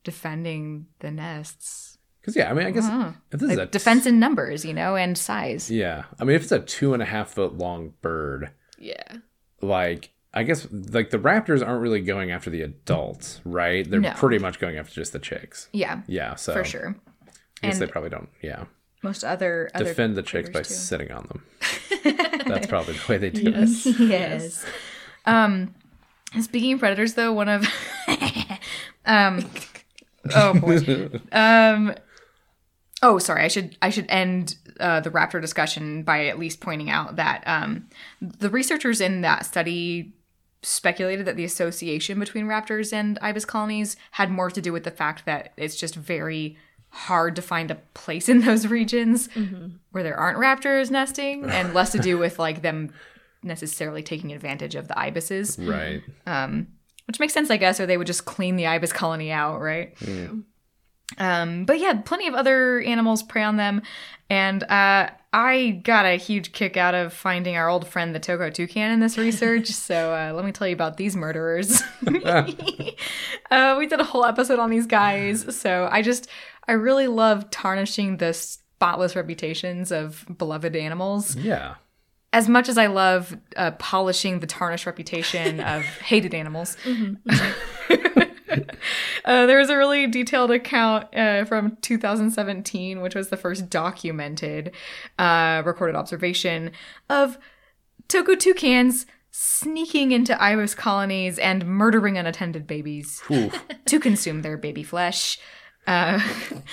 defending the nests, Because yeah, I mean, I guess if this is a like defense in numbers, you know, and size. Yeah, I mean, if it's a two and a half foot long bird, Yeah. like I guess like the raptors aren't really going after the adults, right? They're No. pretty much going after just the chicks. Yeah, Yeah, so for sure. I guess And- they probably don't. Yeah, Most other other defend the chicks by critters, sitting on them. That's probably the way they do it. Yes. too. yes. Um, speaking of predators, though, one of um, oh boy, um, oh sorry, I should I should end uh, the raptor discussion by at least pointing out that um, the researchers in that study speculated that the association between raptors and ibis colonies had more to do with the fact that it's just very hard to find a place in those regions where there aren't raptors nesting and less to do with like them necessarily taking advantage of the ibises. Right. which makes sense i guess or they would just clean the ibis colony out right um, but yeah plenty of other animals prey on them. And uh, i got a huge kick out of finding our old friend the toco toucan in this research. So uh, let me tell you about these murderers. Uh, we did a whole episode on these guys. So i just i really love tarnishing the spotless reputations of beloved animals. Yeah. as much as I love uh, polishing the tarnished reputation of hated animals, uh, there was a really detailed account uh, from 2017, which was the first documented uh, recorded observation of Toco toucans sneaking into ibis colonies and murdering unattended babies Oof. to consume their baby flesh. Uh,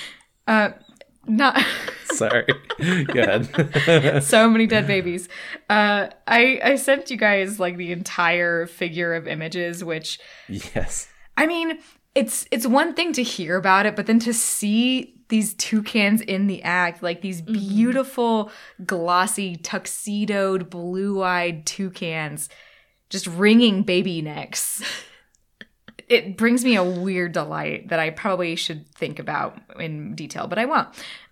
uh, not. Sorry. Go ahead. so many dead babies. Uh, I I sent you guys like the entire figure of images, which yes. I mean, it's it's one thing to hear about it, but then to see these toucans in the act, like these beautiful, glossy, tuxedoed, blue-eyed toucans, just wringing baby necks. It brings me a weird delight that I probably should think about in detail, but I won't.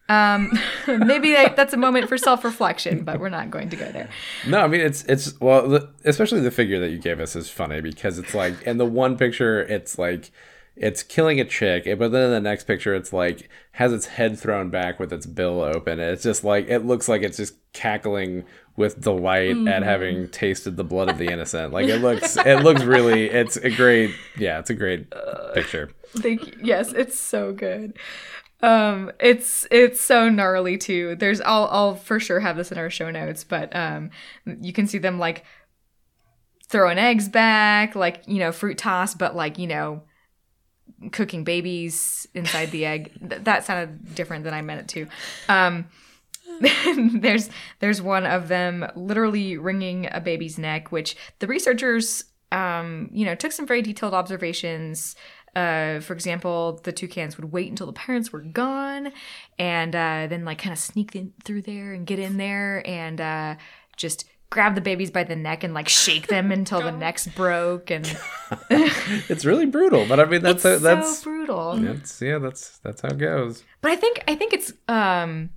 Um, maybe that, that's a moment for self reflection, but we're not going to go there. No, I mean it's it's well, especially the figure that you gave us is funny because it's like in the one picture it's like it's killing a chick, but then in the next picture it's like has its head thrown back with its bill open. It's just like it looks like it's just cackling with delight at having tasted the blood of the innocent. Like it looks it looks really it's a great yeah, it's a great picture. Thank you. Yes, it's so good. Um, it's it's so gnarly too. There's I'll I'll for sure have this in our show notes, but um, you can see them like throwing eggs back, like you know fruit toss, but like you know cooking babies inside the egg. Th- that sounded different than I meant it to. Um, there's there's one of them literally wringing a baby's neck, which the researchers um, you know took some very detailed observations. Uh, for example, the toucans would wait until the parents were gone, and uh, then like kind of sneak in through there and get in there and uh, just grab the babies by the neck and like shake them until the necks broke and It's really brutal, but I mean that's it's that's so brutal. that's yeah, that's that's how it goes. But I think I think it's um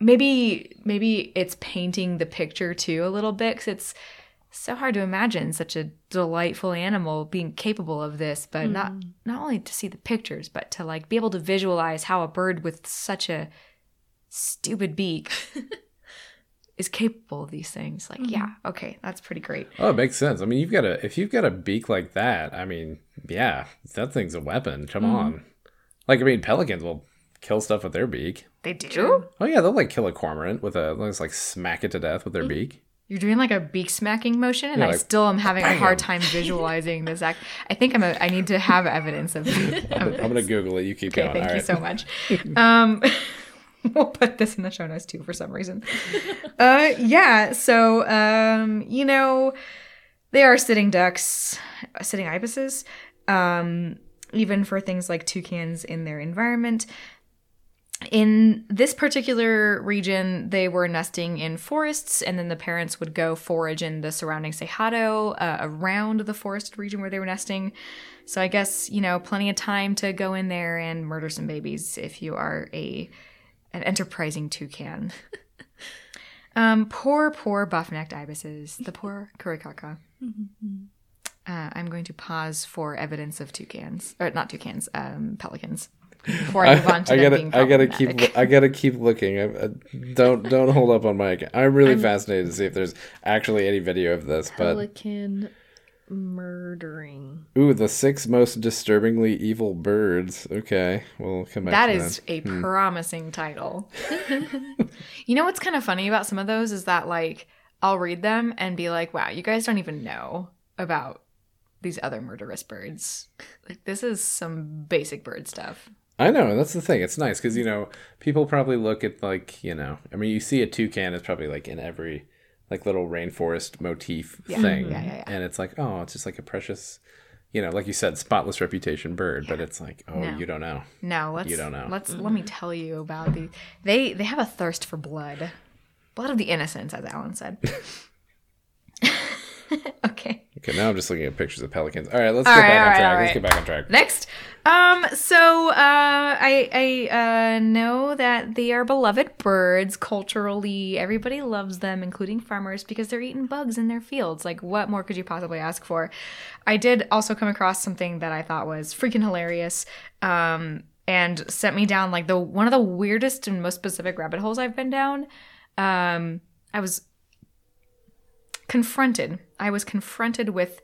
maybe maybe it's painting the picture too a little bit cuz it's so hard to imagine such a delightful animal being capable of this, but not not only to see the pictures, but to like be able to visualize how a bird with such a stupid beak is capable of these things. Like, yeah, mm-hmm. okay, that's pretty great. Oh, it makes sense. I mean, you've got a if you've got a beak like that, I mean, yeah, that thing's a weapon. Come mm-hmm. on. Like I mean, pelicans will kill stuff with their beak. They do? Oh yeah, they'll like kill a cormorant with a they'll just like smack it to death with their mm-hmm. beak. You're doing like a beak smacking motion, and Yeah, I like, still am having a hard time visualizing this act. I think I'm a, I need to have evidence of. I'm gonna Google it. You keep Okay, going. thank All you right. so much. Um, we'll put this in the show notes too for some reason. Uh, yeah. So, um, you know, they are sitting ducks, sitting ibises. Um, even for things like toucans in their environment. In this particular region, they were nesting in forests, and then the parents would go forage in the surrounding Cerrado uh, around the forested region where they were nesting. So I guess you know plenty of time to go in there and murder some babies if you are a an enterprising toucan. um, poor, poor buff-necked ibises, the poor curicaca. Uh, I'm going to pause for evidence of toucans, or not toucans, um, pelicans. Before I move on to I gotta, being I gotta keep. I gotta keep looking. I, don't, don't hold up on my account. I'm really fascinated to see if there's actually any video of this. But Pelican murdering. ooh, the six most disturbingly evil birds. Okay, we'll come back. That is a hmm. promising title. you know what's kind of funny about some of those is that like I'll read them and be like, "Wow, you guys don't even know about these other murderous birds. Like this is some basic bird stuff." I know that's the thing. It's nice because you know people probably look at like you know. I mean, you see a toucan is probably like in every like little rainforest motif thing, mm-hmm. Yeah, yeah, yeah. and it's like oh, it's just like a precious, you know, like you said, spotless reputation bird. But it's like oh, No. you don't know. No, let's You don't know. Let's let me mm-hmm. tell you about the they they have a thirst for blood. Blood of the innocents, as Allan said. okay. Okay, now I'm just looking at pictures of pelicans. All right, let's All get right, back on right, track. all Let's right. get back on track. Next. Um, so uh, I I uh, know that they are beloved birds culturally. Everybody loves them, including farmers, because they're eating bugs in their fields. Like, what more could you possibly ask for? I did also come across something that I thought was freaking hilarious. Um, and sent me down like the one of the weirdest and most specific rabbit holes I've been down. Um, I was confronted. I was confronted with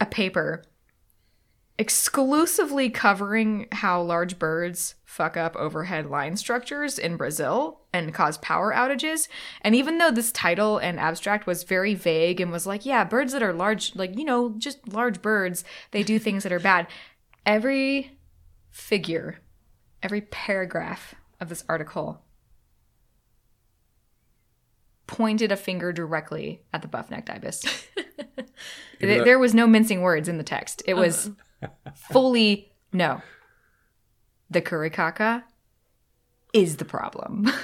a paper exclusively covering how large birds fuck up overhead line structures in Brazil and cause power outages. And even though this title and abstract was very vague and was like, yeah, birds that are large, like, you know, just large birds, they do things that are bad. Every figure, every paragraph of this article pointed a finger directly at the buff-necked ibis. There- there was no mincing words in the text. It was uh-huh. Fully no. The curicaca is the problem.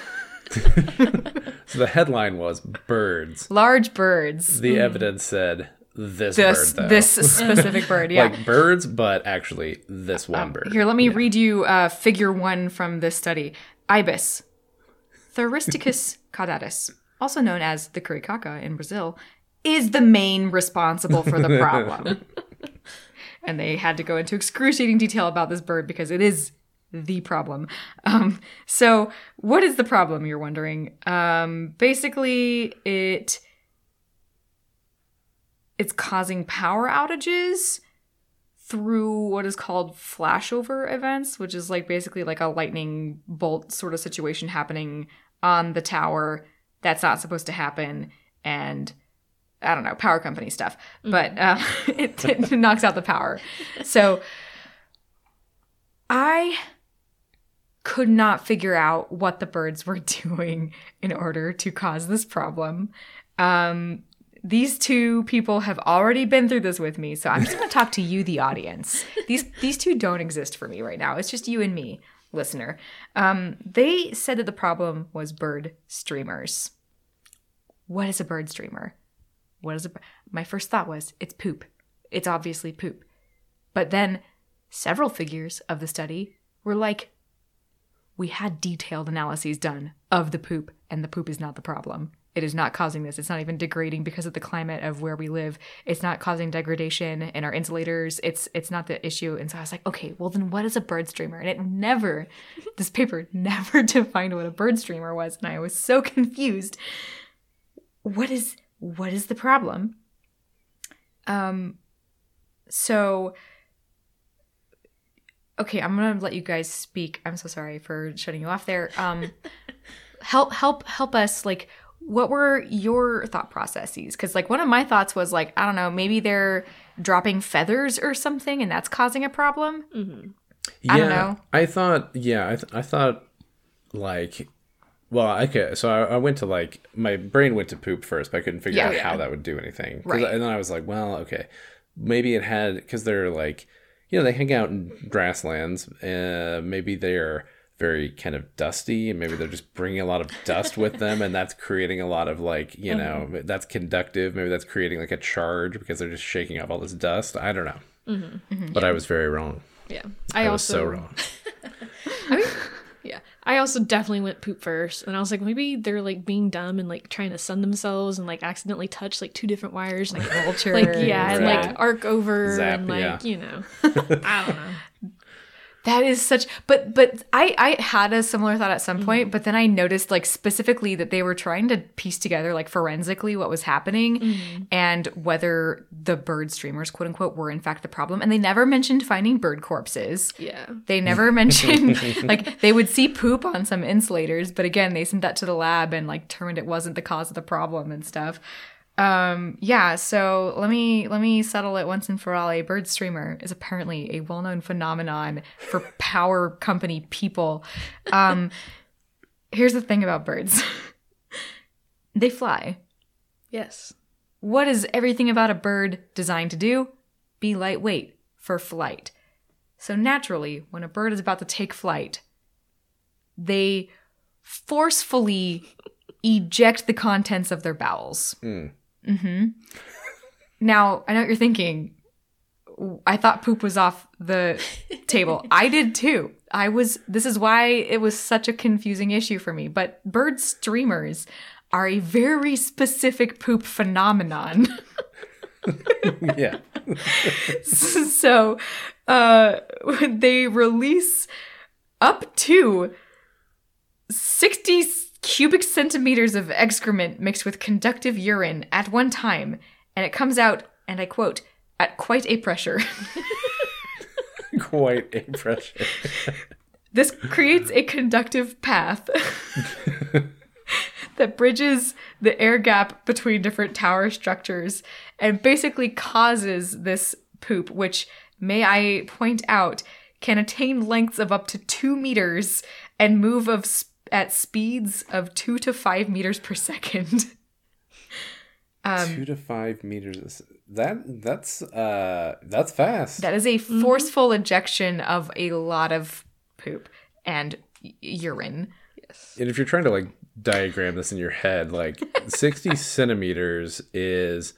So the headline was birds. Large birds. The evidence said this, this bird though. this specific bird. Yeah. like birds, but actually this one bird. Here, let me read you uh, figure one from this study. Ibis, Theristicus caudatus, also known as the curicaca in Brazil, is the main responsible for the problem. And they had to go into excruciating detail about this bird because it is the problem. Um, so, what is the problem? You're wondering. Um, basically, it it's causing power outages through what is called flashover events, which is like basically like a lightning bolt sort of situation happening on the tower that's not supposed to happen, and I don't know power company stuff, but uh, it, it knocks out the power. So I could not figure out what the birds were doing in order to cause this problem. Um, these two people have already been through this with me, so I'm just going to talk to you, the audience. These these two don't exist for me right now. It's just you and me, listener. Um, they said that the problem was bird streamers. What is a bird streamer? What is a? My first thought was it's poop. It's obviously poop. But then several figures of the study were like, we had detailed analyses done of the poop, and the poop is not the problem. It is not causing this. It's not even degrading because of the climate of where we live. It's not causing degradation in our insulators. It's it's not the issue. And so I was like, okay, well then what is a bird streamer? And it never, this paper never defined what a bird streamer was, and I was so confused. What is what is the problem? Um, so okay, I'm gonna let you guys speak. I'm so sorry for shutting you off there. Um, help, help, help us. Like, what were your thought processes? Because like one of my thoughts was like, I don't know, maybe they're dropping feathers or something, and that's causing a problem. yeah, I don't know. I thought, yeah, I, th- I thought, like, well, okay, so I, I went to like my brain went to poop first, but I couldn't figure Yeah, out yeah. how that would do anything. Right. And then I was like, well, okay, maybe it had because they're like, you know, they hang out in grasslands. Uh, maybe they're very kind of dusty, and maybe they're just bringing a lot of dust with them, and that's creating a lot of like, you know, mm-hmm. that's conductive. Maybe that's creating like a charge because they're just shaking off all this dust. I don't know, mm-hmm. Mm-hmm. but I was very wrong. Yeah. I, I, was so wrong. I mean, Yeah. I also definitely went poop first. And I was like, maybe they're like being dumb and like trying to sun themselves and like accidentally touch like two different wires. And, like, Vulture. like yeah, and Right. like arc over Zap, and like, yeah. you know. I don't know. That is such but but I I had a similar thought at some mm-hmm. point, but then I noticed like specifically that they were trying to piece together like forensically what was happening mm-hmm. and whether the bird streamers quote unquote were in fact the problem and they never mentioned finding bird corpses. Yeah. They never mentioned like they would see poop on some insulators, but again, they sent that to the lab and like determined it wasn't the cause of the problem and stuff. Um, yeah, so let me let me settle it once and for all. A bird streamer is apparently a well-known phenomenon for power company people. Um, here's the thing about birds. they fly. Yes. What is everything about a bird designed to do? Be lightweight for flight. So naturally, when a bird is about to take flight, they forcefully eject the contents of their bowels. Mm-hmm. Now, I know what you're thinking. I thought poop was off the table. I did too. I was, this is why it was such a confusing issue for me. But bird streamers are a very specific poop phenomenon. yeah. so uh they release up to 60 cubic centimeters of excrement mixed with conductive urine at one time and it comes out and i quote at quite a pressure Quite a pressure. this creates a conductive path that bridges the air gap between different tower structures and basically causes this poop, which, may I point out, can attain lengths of up to two meters and move of sp- at speeds of two to five meters per second. Two to five meters. That that's uh that's fast. That is a forceful ejection of a lot of poop and y- urine. and if you're trying to like diagram this in your head. Like 60 centimeters is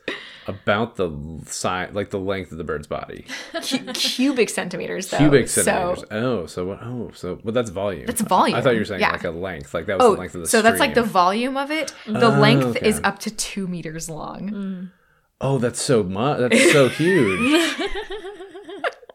about the size, like the length of the bird's body. Cu- cubic centimeters, though. Cubic So- centimeters. oh, so what? Oh, so but that's volume. That's volume, I thought you were saying yeah. like a length. Like that was Oh, the length of the so that's like the volume of it. The Oh, length okay. is up to two meters long. Oh, that's so much. That's so huge.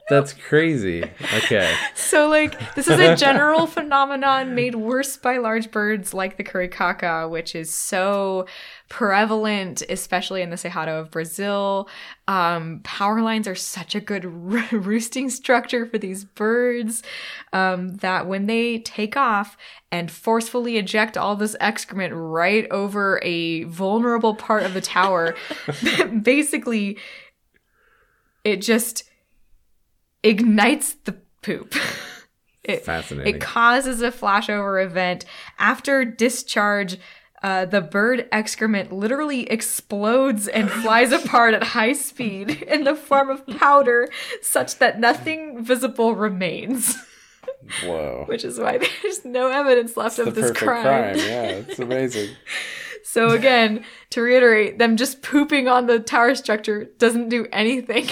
that's crazy. Okay. So, like, this is a general phenomenon made worse by large birds like the curicaca, which is so prevalent, especially in the Cerrado of Brazil. Um, power lines are such a good ro- roosting structure for these birds um, that when they take off and forcefully eject all this excrement right over a vulnerable part of the tower, basically, it just ignites the poop. It, Fascinating. it causes a flashover event. After discharge, uh, the bird excrement literally explodes and flies apart at high speed in the form of powder, such that nothing visible remains. Whoa. Which is why there's no evidence left the of this crime. crime. Yeah, it's amazing. So again, to reiterate, them just pooping on the tower structure doesn't do anything.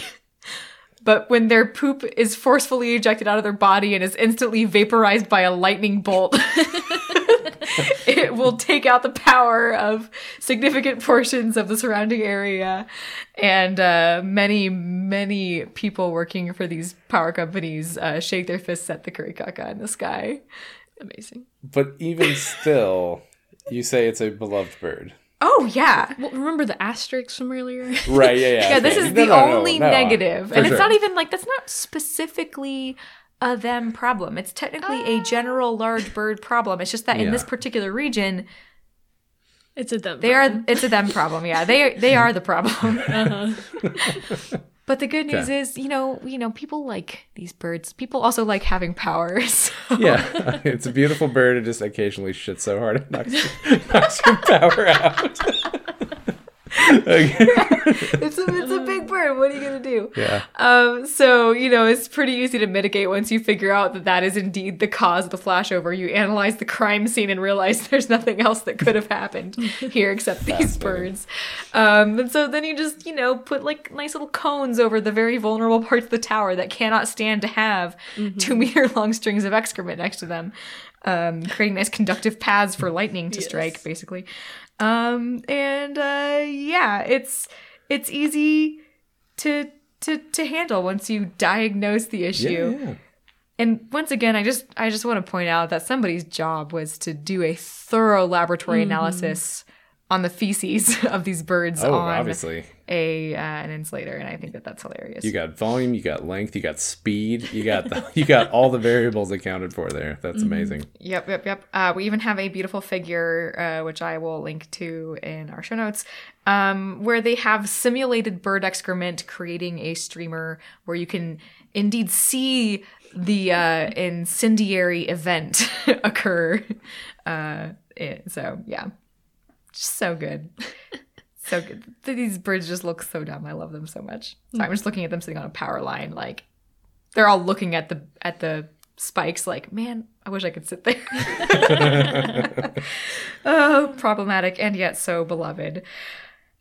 But when their poop is forcefully ejected out of their body and is instantly vaporized by a lightning bolt, it will take out the power of significant portions of the surrounding area. And uh, many, many people working for these power companies uh, shake their fists at the curicaca in the sky. Amazing. But even still, you say it's a beloved bird. Oh, yeah. Well, remember the asterisks from earlier? Right, yeah, yeah. Yeah, this is No, the no, no, only no, negative. for and it's sure. not even like that's not specifically a them problem. It's technically a general large bird problem. It's just that in this particular region, it's a them. they are it's a them problem. Yeah, they are, they are the problem. Uh-huh. But the good news Okay. is, you know, you know, people like these birds. People also like having powers. Yeah, it's a beautiful bird. It just occasionally shits so hard it knocks, knocks your power out. Okay. it's a it's a big bird. What are you gonna do? Yeah. Um, so you know it's pretty easy to mitigate once you figure out that that is indeed the cause of the flashover. You analyze the crime scene and realize there's nothing else that could have happened here except these birds. Um, and so then you just you know put like nice little cones over the very vulnerable parts of the tower that cannot stand to have two meter long strings of excrement next to them, um, creating nice conductive paths for lightning to strike, basically. Um, and uh, yeah, it's it's easy to to to handle once you diagnose the issue. Yeah, yeah. And once again, I just I just want to point out that somebody's job was to do a thorough laboratory analysis on the feces of these birds Oh, on obviously. a uh, an insulator, and I think that that's hilarious. You got volume, you got length, you got speed, you got the, you got all the variables accounted for there. That's amazing. Yep, yep, yep. Uh, we even have a beautiful figure, uh, which I will link to in our show notes, um, where they have simulated bird excrement creating a streamer where you can indeed see the uh, incendiary event occur. Uh, it- so, yeah. Just so good. so good. These birds just look so dumb. I love them so much. So I'm just looking at them sitting on a power line, like they're all looking at the at the spikes like man i wish i could sit there oh problematic and yet so beloved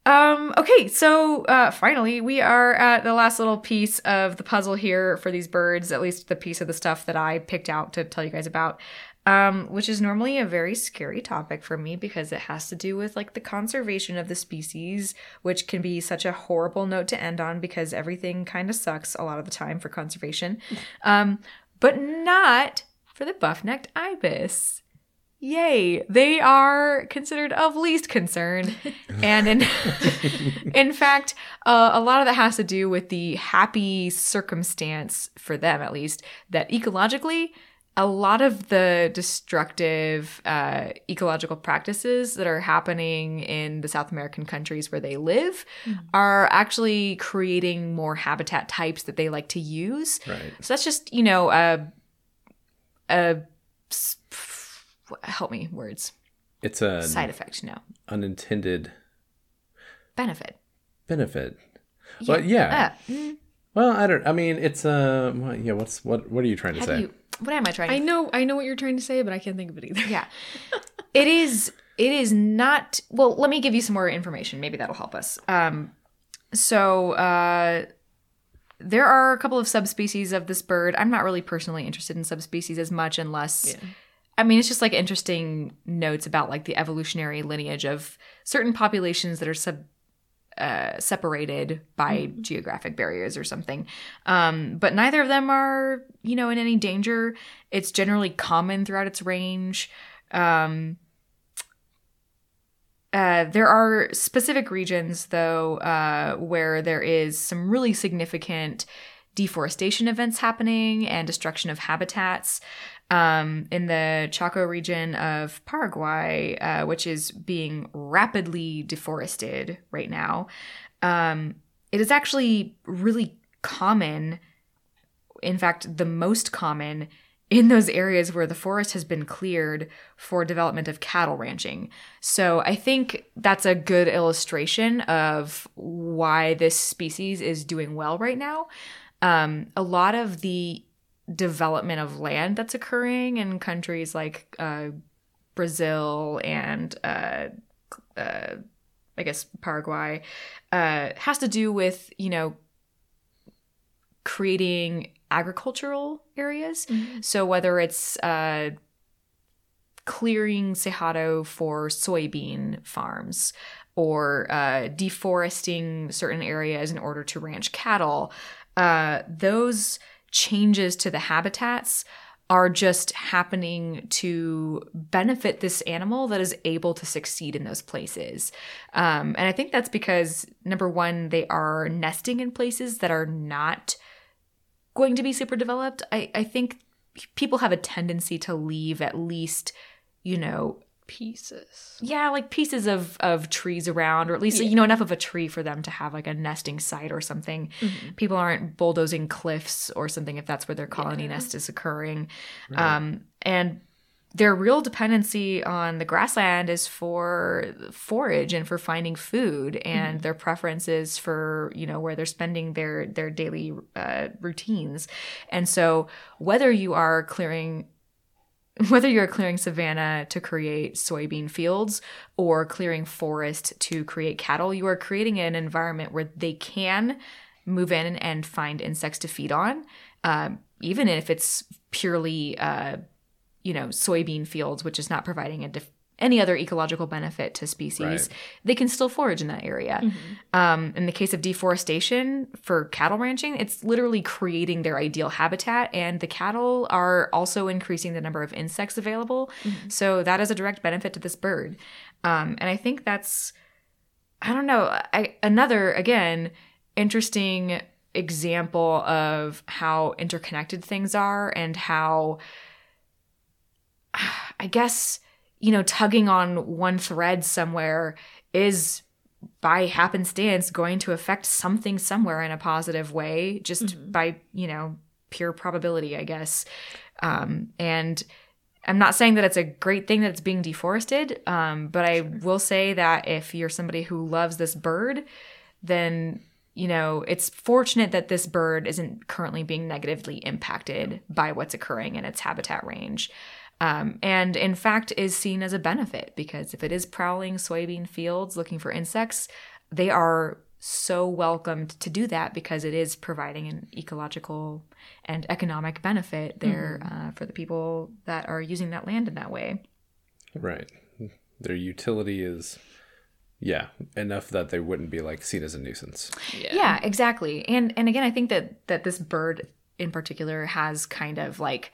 um okay so uh finally we are at the last little piece of the puzzle here for these birds at least the piece of the stuff that i picked out to tell you guys about um, which is normally a very scary topic for me because it has to do with like the conservation of the species, which can be such a horrible note to end on because everything kind of sucks a lot of the time for conservation, um, but not for the buff-necked ibis. Yay! They are considered of least concern, and in in fact, uh, a lot of that has to do with the happy circumstance for them, at least, that ecologically a lot of the destructive uh, ecological practices that are happening in the South American countries where they live are actually creating more habitat types that they like to use. Right. So that's just, you know, a a help me words It's a side effect, no unintended benefit. benefit. But yeah. Ah, mm, Well, I don't. I mean, it's uh, well, yeah. What's what? What are you trying to have say? you? What am I trying? I know I know what you're trying to say, but I can't think of it either. Yeah. it is it is not well let me give you some more information maybe that'll help us um so uh there are a couple of subspecies of this bird i'm not really personally interested in subspecies as much unless i mean it's just like interesting notes about like the evolutionary lineage of certain populations that are sub uh, separated by geographic barriers or something. Um, but neither of them are, you know, in any danger. It's generally common throughout its range. Um, uh, there are specific regions, though, uh, where there is some really significant deforestation events happening and destruction of habitats. Um, in the Chaco region of Paraguay, uh, which is being rapidly deforested right now, um, it is actually really common. In fact, the most common in those areas where the forest has been cleared for development of cattle ranching. So I think that's a good illustration of why this species is doing well right now. Um, a lot of the development of land that's occurring in countries like uh, Brazil and uh, uh, I guess Paraguay uh, has to do with you know creating agricultural areas. So whether it's uh, clearing Cerrado for soybean farms or uh, deforesting certain areas in order to ranch cattle, uh, those changes to the habitats are just happening to benefit this animal that is able to succeed in those places. Um, and I think that's because, number one, they are nesting in places that are not going to be super developed. I, I think people have a tendency to leave at least, you know, Pieces. yeah, like pieces of of trees around, or at least you know enough of a tree for them to have like a nesting site or something. People aren't bulldozing cliffs or something if that's where their colony nest is occurring. Um, and their real dependency on the grassland is for forage and for finding food, and their preferences for you know where they're spending their their daily uh, routines. And so, whether you are clearing whether you're clearing savanna to create soybean fields or clearing forest to create cattle, you are creating an environment where they can move in and find insects to feed on, um, even if it's purely, uh, you know, soybean fields, which is not providing a any other ecological benefit to species. Right. They can still forage in that area. Um, in the case of deforestation for cattle ranching, it's literally creating their ideal habitat, and the cattle are also increasing the number of insects available. So that is a direct benefit to this bird. Um, and I think that's, I don't know, I, another, again, interesting example of how interconnected things are and how, I guess, you know, tugging on one thread somewhere is by happenstance going to affect something somewhere in a positive way just by you know pure probability i guess. Um, and i'm not saying that it's a great thing that it's being deforested um, but i will say that if you're somebody who loves this bird then you know it's fortunate that this bird isn't currently being negatively impacted by what's occurring in its habitat range um, and in fact is seen as a benefit because if it is prowling soybean fields looking for insects, they are so welcomed to do that because it is providing an ecological and economic benefit there uh, for the people that are using that land in that way. Right. Their utility is, yeah, enough that they wouldn't be like seen as a nuisance. Yeah, exactly. And and again, I think that that this bird in particular has kind of like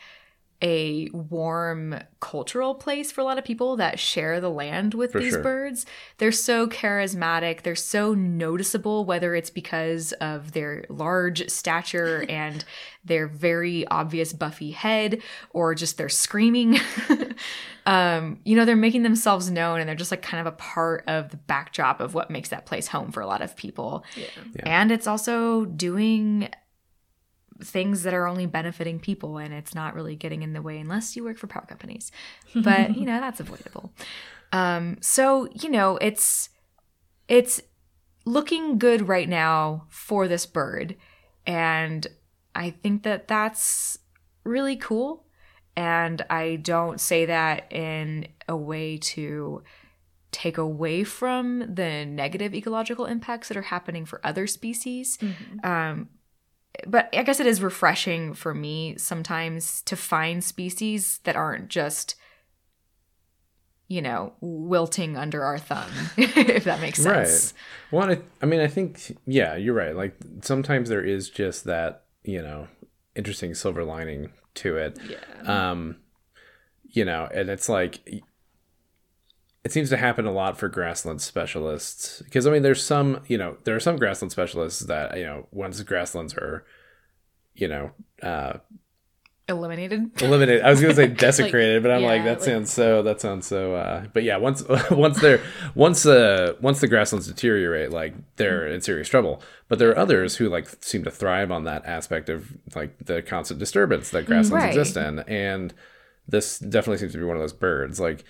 a warm cultural place for a lot of people that share the land with these sure. birds. They're so charismatic, they're so noticeable whether it's because of their large stature and their very obvious buffy head or just their screaming. um, you know, they're making themselves known and they're just like kind of a part of the backdrop of what makes that place home for a lot of people. Yeah. And it's also doing things that are only benefiting people and it's not really getting in the way unless you work for power companies. But, you know, that's avoidable. Um so, you know, it's it's looking good right now for this bird and I think that that's really cool And I don't say that in a way to take away from the negative ecological impacts that are happening for other species. Um, but I guess it is refreshing for me sometimes to find species that aren't just, you know, wilting under our thumb, if that makes sense. Right. Well, I, I mean, I think, yeah, you're right. Like sometimes there is just that, you know, interesting silver lining to it. Yeah. Um, you know, and it's like, it seems to happen a lot for grassland specialists because I mean, there's some, you know, there are some grassland specialists that, you know, once grasslands are, you know, uh, Eliminated. eliminated. I was gonna say desecrated, but I'm like that like- sounds so. That sounds so. Uh, but yeah, once once they're once uh once the grasslands deteriorate, like they're in serious trouble. But there are others who like seem to thrive on that aspect of like the constant disturbance that grasslands Right. exist in, and this definitely seems to be one of those birds. Like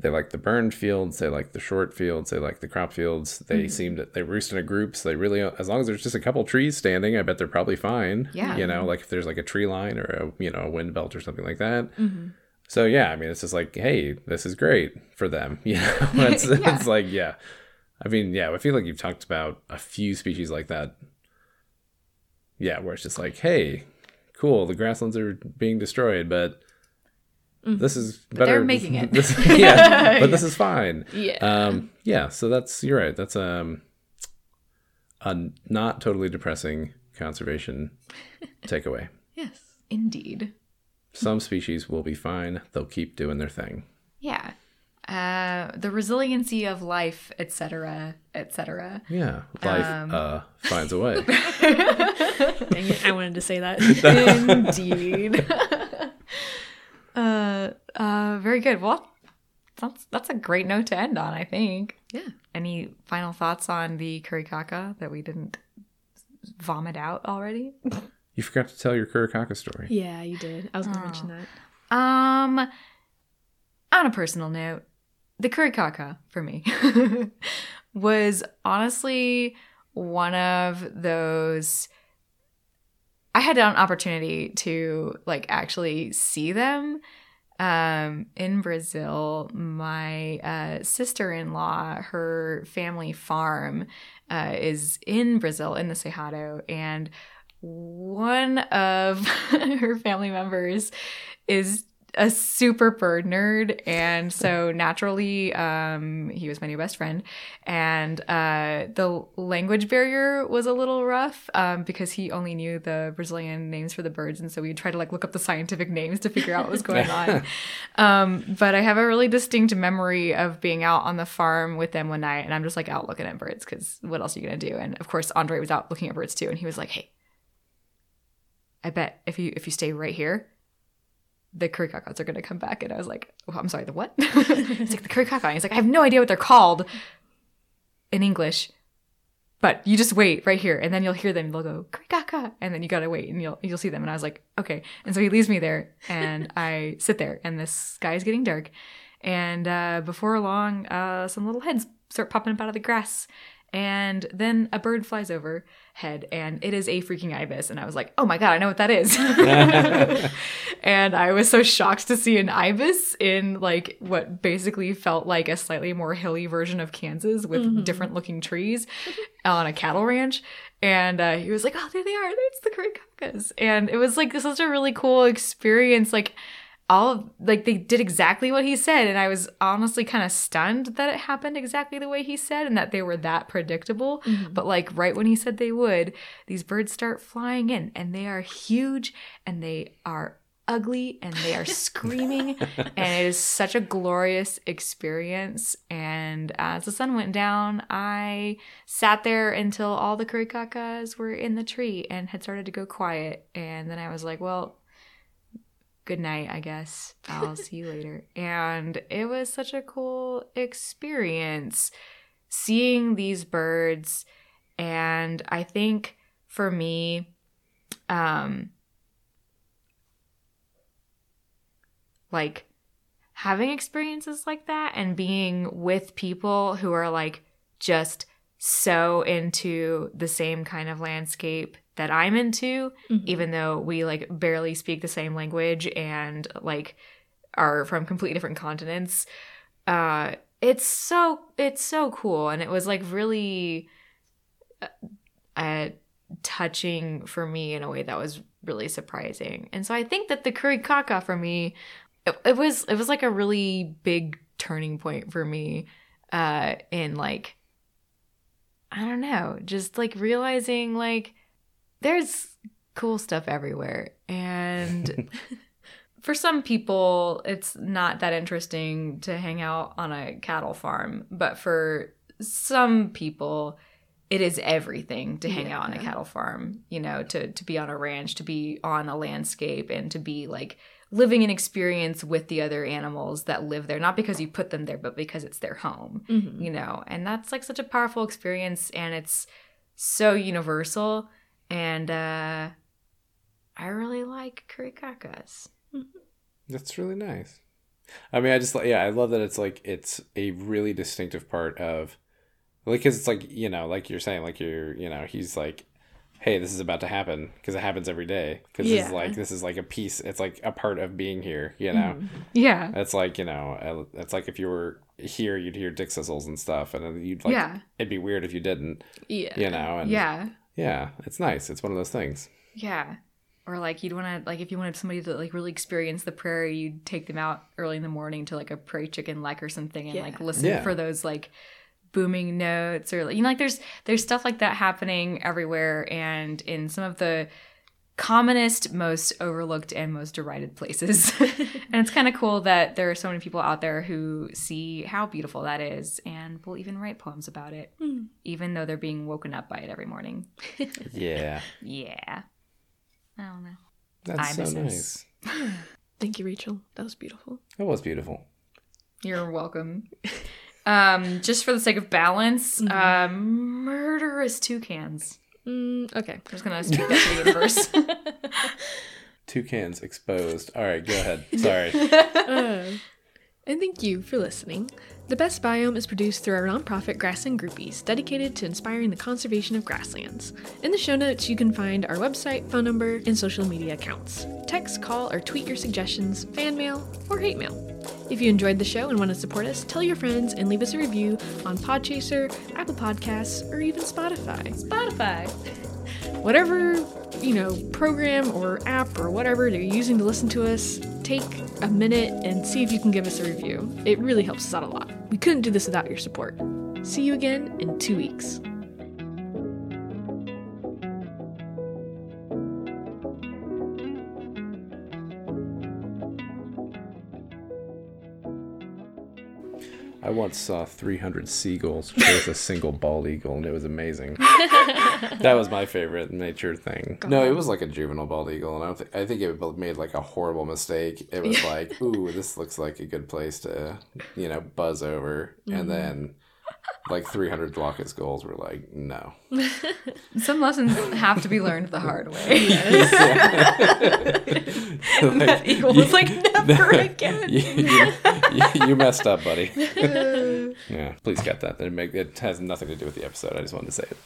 they like the burned fields, they like the short fields, they like the crop fields. They seem to they roost in groups. They really, as long as there's just a couple trees standing, I bet they're probably fine. Yeah. you know, like if there's like a tree line or a you know a wind belt or something like that. Mm-hmm. So yeah, I mean, it's just like, hey, this is great for them. You know, it's, it's like, yeah. I mean, yeah, I feel like you've talked about a few species like that. Yeah, where it's just like, hey, cool, the grasslands are being destroyed, but this is better. they're making it. This, yeah, but this is fine. Yeah. Um, yeah. So that's you're right. That's um, a not totally depressing conservation takeaway. yes. Indeed. Some species will be fine. They'll keep doing their thing. Yeah. Uh, the resiliency of life, etc., etc. Yeah, life Um. uh, finds a way. Dang it, I wanted to say that. Indeed. Uh, uh, very good. Well, that's that's a great note to end on. I think. yeah. Any final thoughts on the curicaca that we didn't vomit out already? You forgot to tell your curicaca story. Yeah, you did. I was gonna mention that. Um, on a personal note, the curicaca for me was honestly one of those. I had an opportunity to like actually see them um, in Brazil. My uh, sister in law, her family farm uh, is in Brazil in the Cerrado, and one of her family members is a super bird nerd and so naturally um he was my new best friend. And uh the language barrier was a little rough um because he only knew the brazilian names for the birds and so we'd try to like look up the scientific names to figure out what was going on. Um but i have a really distinct memory of being out on the farm with them one night and i'm just like out looking at birds because what else are you gonna do? And of course andre was out looking at birds too and he was like hey I bet if you if you stay right here, the curry currycocks are gonna come back. And I was like, oh, I'm sorry, the what? it's like the curry currycock. He's like, I have no idea what they're called in English. But you just wait right here, and then you'll hear them. They'll go curicaca, and then you gotta wait, and you'll you'll see them. And I was like, okay. And so he leaves me there, and I sit there, and the sky is getting dark, and uh, before long, uh, some little heads start popping up out of the grass, and then a bird flies overhead, and it is a freaking ibis. And I was like, oh my god, I know what that is. and I was so shocked to see an ibis in like what basically felt like a slightly more hilly version of Kansas with different looking trees on a cattle ranch. And uh, he was like, "Oh, there they are! There's the curicacas!" And it was like such a really cool experience. Like all of, like they did exactly what he said, and I was honestly kind of stunned that it happened exactly the way he said, and that they were that predictable. Mm-hmm. But like right when he said they would, these birds start flying in, and they are huge, and they are ugly and they are screaming and it is such a glorious experience. And as the sun went down i sat there until all the curicacas were in the tree and had started to go quiet. And then i was like well good night i guess. I'll see you later. And it was such a cool experience seeing these birds. And i think for me um like having experiences like that and being with people who are like just so into the same kind of landscape that I'm into, Mhm. even though we like barely speak the same language and like are from completely different continents. Uh, it's so it's so cool, and it was like really uh, uh, touching for me in a way that was really surprising. And so I think that the curicaca for me, it, it was it was like a really big turning point for me uh, in like I don't know, just like realizing like there's cool stuff everywhere. And for some people it's not that interesting to hang out on a cattle farm but for some people it is everything to hang out on a cattle farm you know to to be on a ranch to be on a landscape and to be like living an experience with the other animals that live there not because you put them there but because it's their home Mhm. you know? And that's like such a powerful experience and it's so universal and uh i really like curicacas That's really nice. I mean, I just like yeah, I love that it's like it's a really distinctive part of like cuz it's like, you know, like you're saying like you're, you know, he's like hey, this is about to happen because it happens every day is Yeah. like this is like a piece, it's like a part of being here, you know. Mhm. yeah It's like, you know, uh, it's like if you were here you'd hear dickcissels and stuff and you'd like yeah it'd be weird if you didn't, Yeah. you know, and yeah yeah, it's nice. It's one of those things. yeah or like you'd want to like if you wanted somebody to like really experience the prairie you'd take them out early in the morning to like a prairie chicken lek or something and Yeah. like listen Yeah. for those like booming notes or you know like there's there's stuff like that happening everywhere and in some of the commonest most overlooked and most derided places and it's kind of cool that there are so many people out there who see how beautiful that is and will even write poems about it Mm. even though they're being woken up by it every morning Yeah. yeah i don't know That's so nice. Thank you, Rachel. That was beautiful. It was beautiful. You're welcome. Um, just for the sake of balance, Mhm. um, murderous toucans. Mm, okay. I'm just gonna speak that to the universe. Toucans exposed. All right, go ahead. Sorry. Uh, and thank you for listening. The Best Biome is produced through our nonprofit Grassland Groupies, dedicated to inspiring the conservation of grasslands. In the show notes, you can find our website, phone number, and social media accounts. Text, call, or tweet your suggestions, fan mail, or hate mail. If you enjoyed the show and want to support us, tell your friends and leave us a review on Podchaser, Apple Podcasts, or even Spotify. Spotify. whatever you know program or app or whatever you're using to listen to us take a minute and see if you can give us a review. It really helps us out a lot. We couldn't do this without your support. See you again in two weeks I once saw 300 seagulls chase a single bald eagle, and it was amazing. that was my favorite nature thing. No, it was like a juvenile bald eagle, and I, don't think I think it made like a horrible mistake. It was like, ooh, this looks like a good place to, you know, buzz over, and mm-hmm. then like 300 glaucous gulls were like, no. Some lessons have to be learned the hard way. Like, that eagle was like, never again. you, you, you- you messed up, buddy. yeah, please cut that. It, make, it has nothing to do with the episode. I just wanted to say it.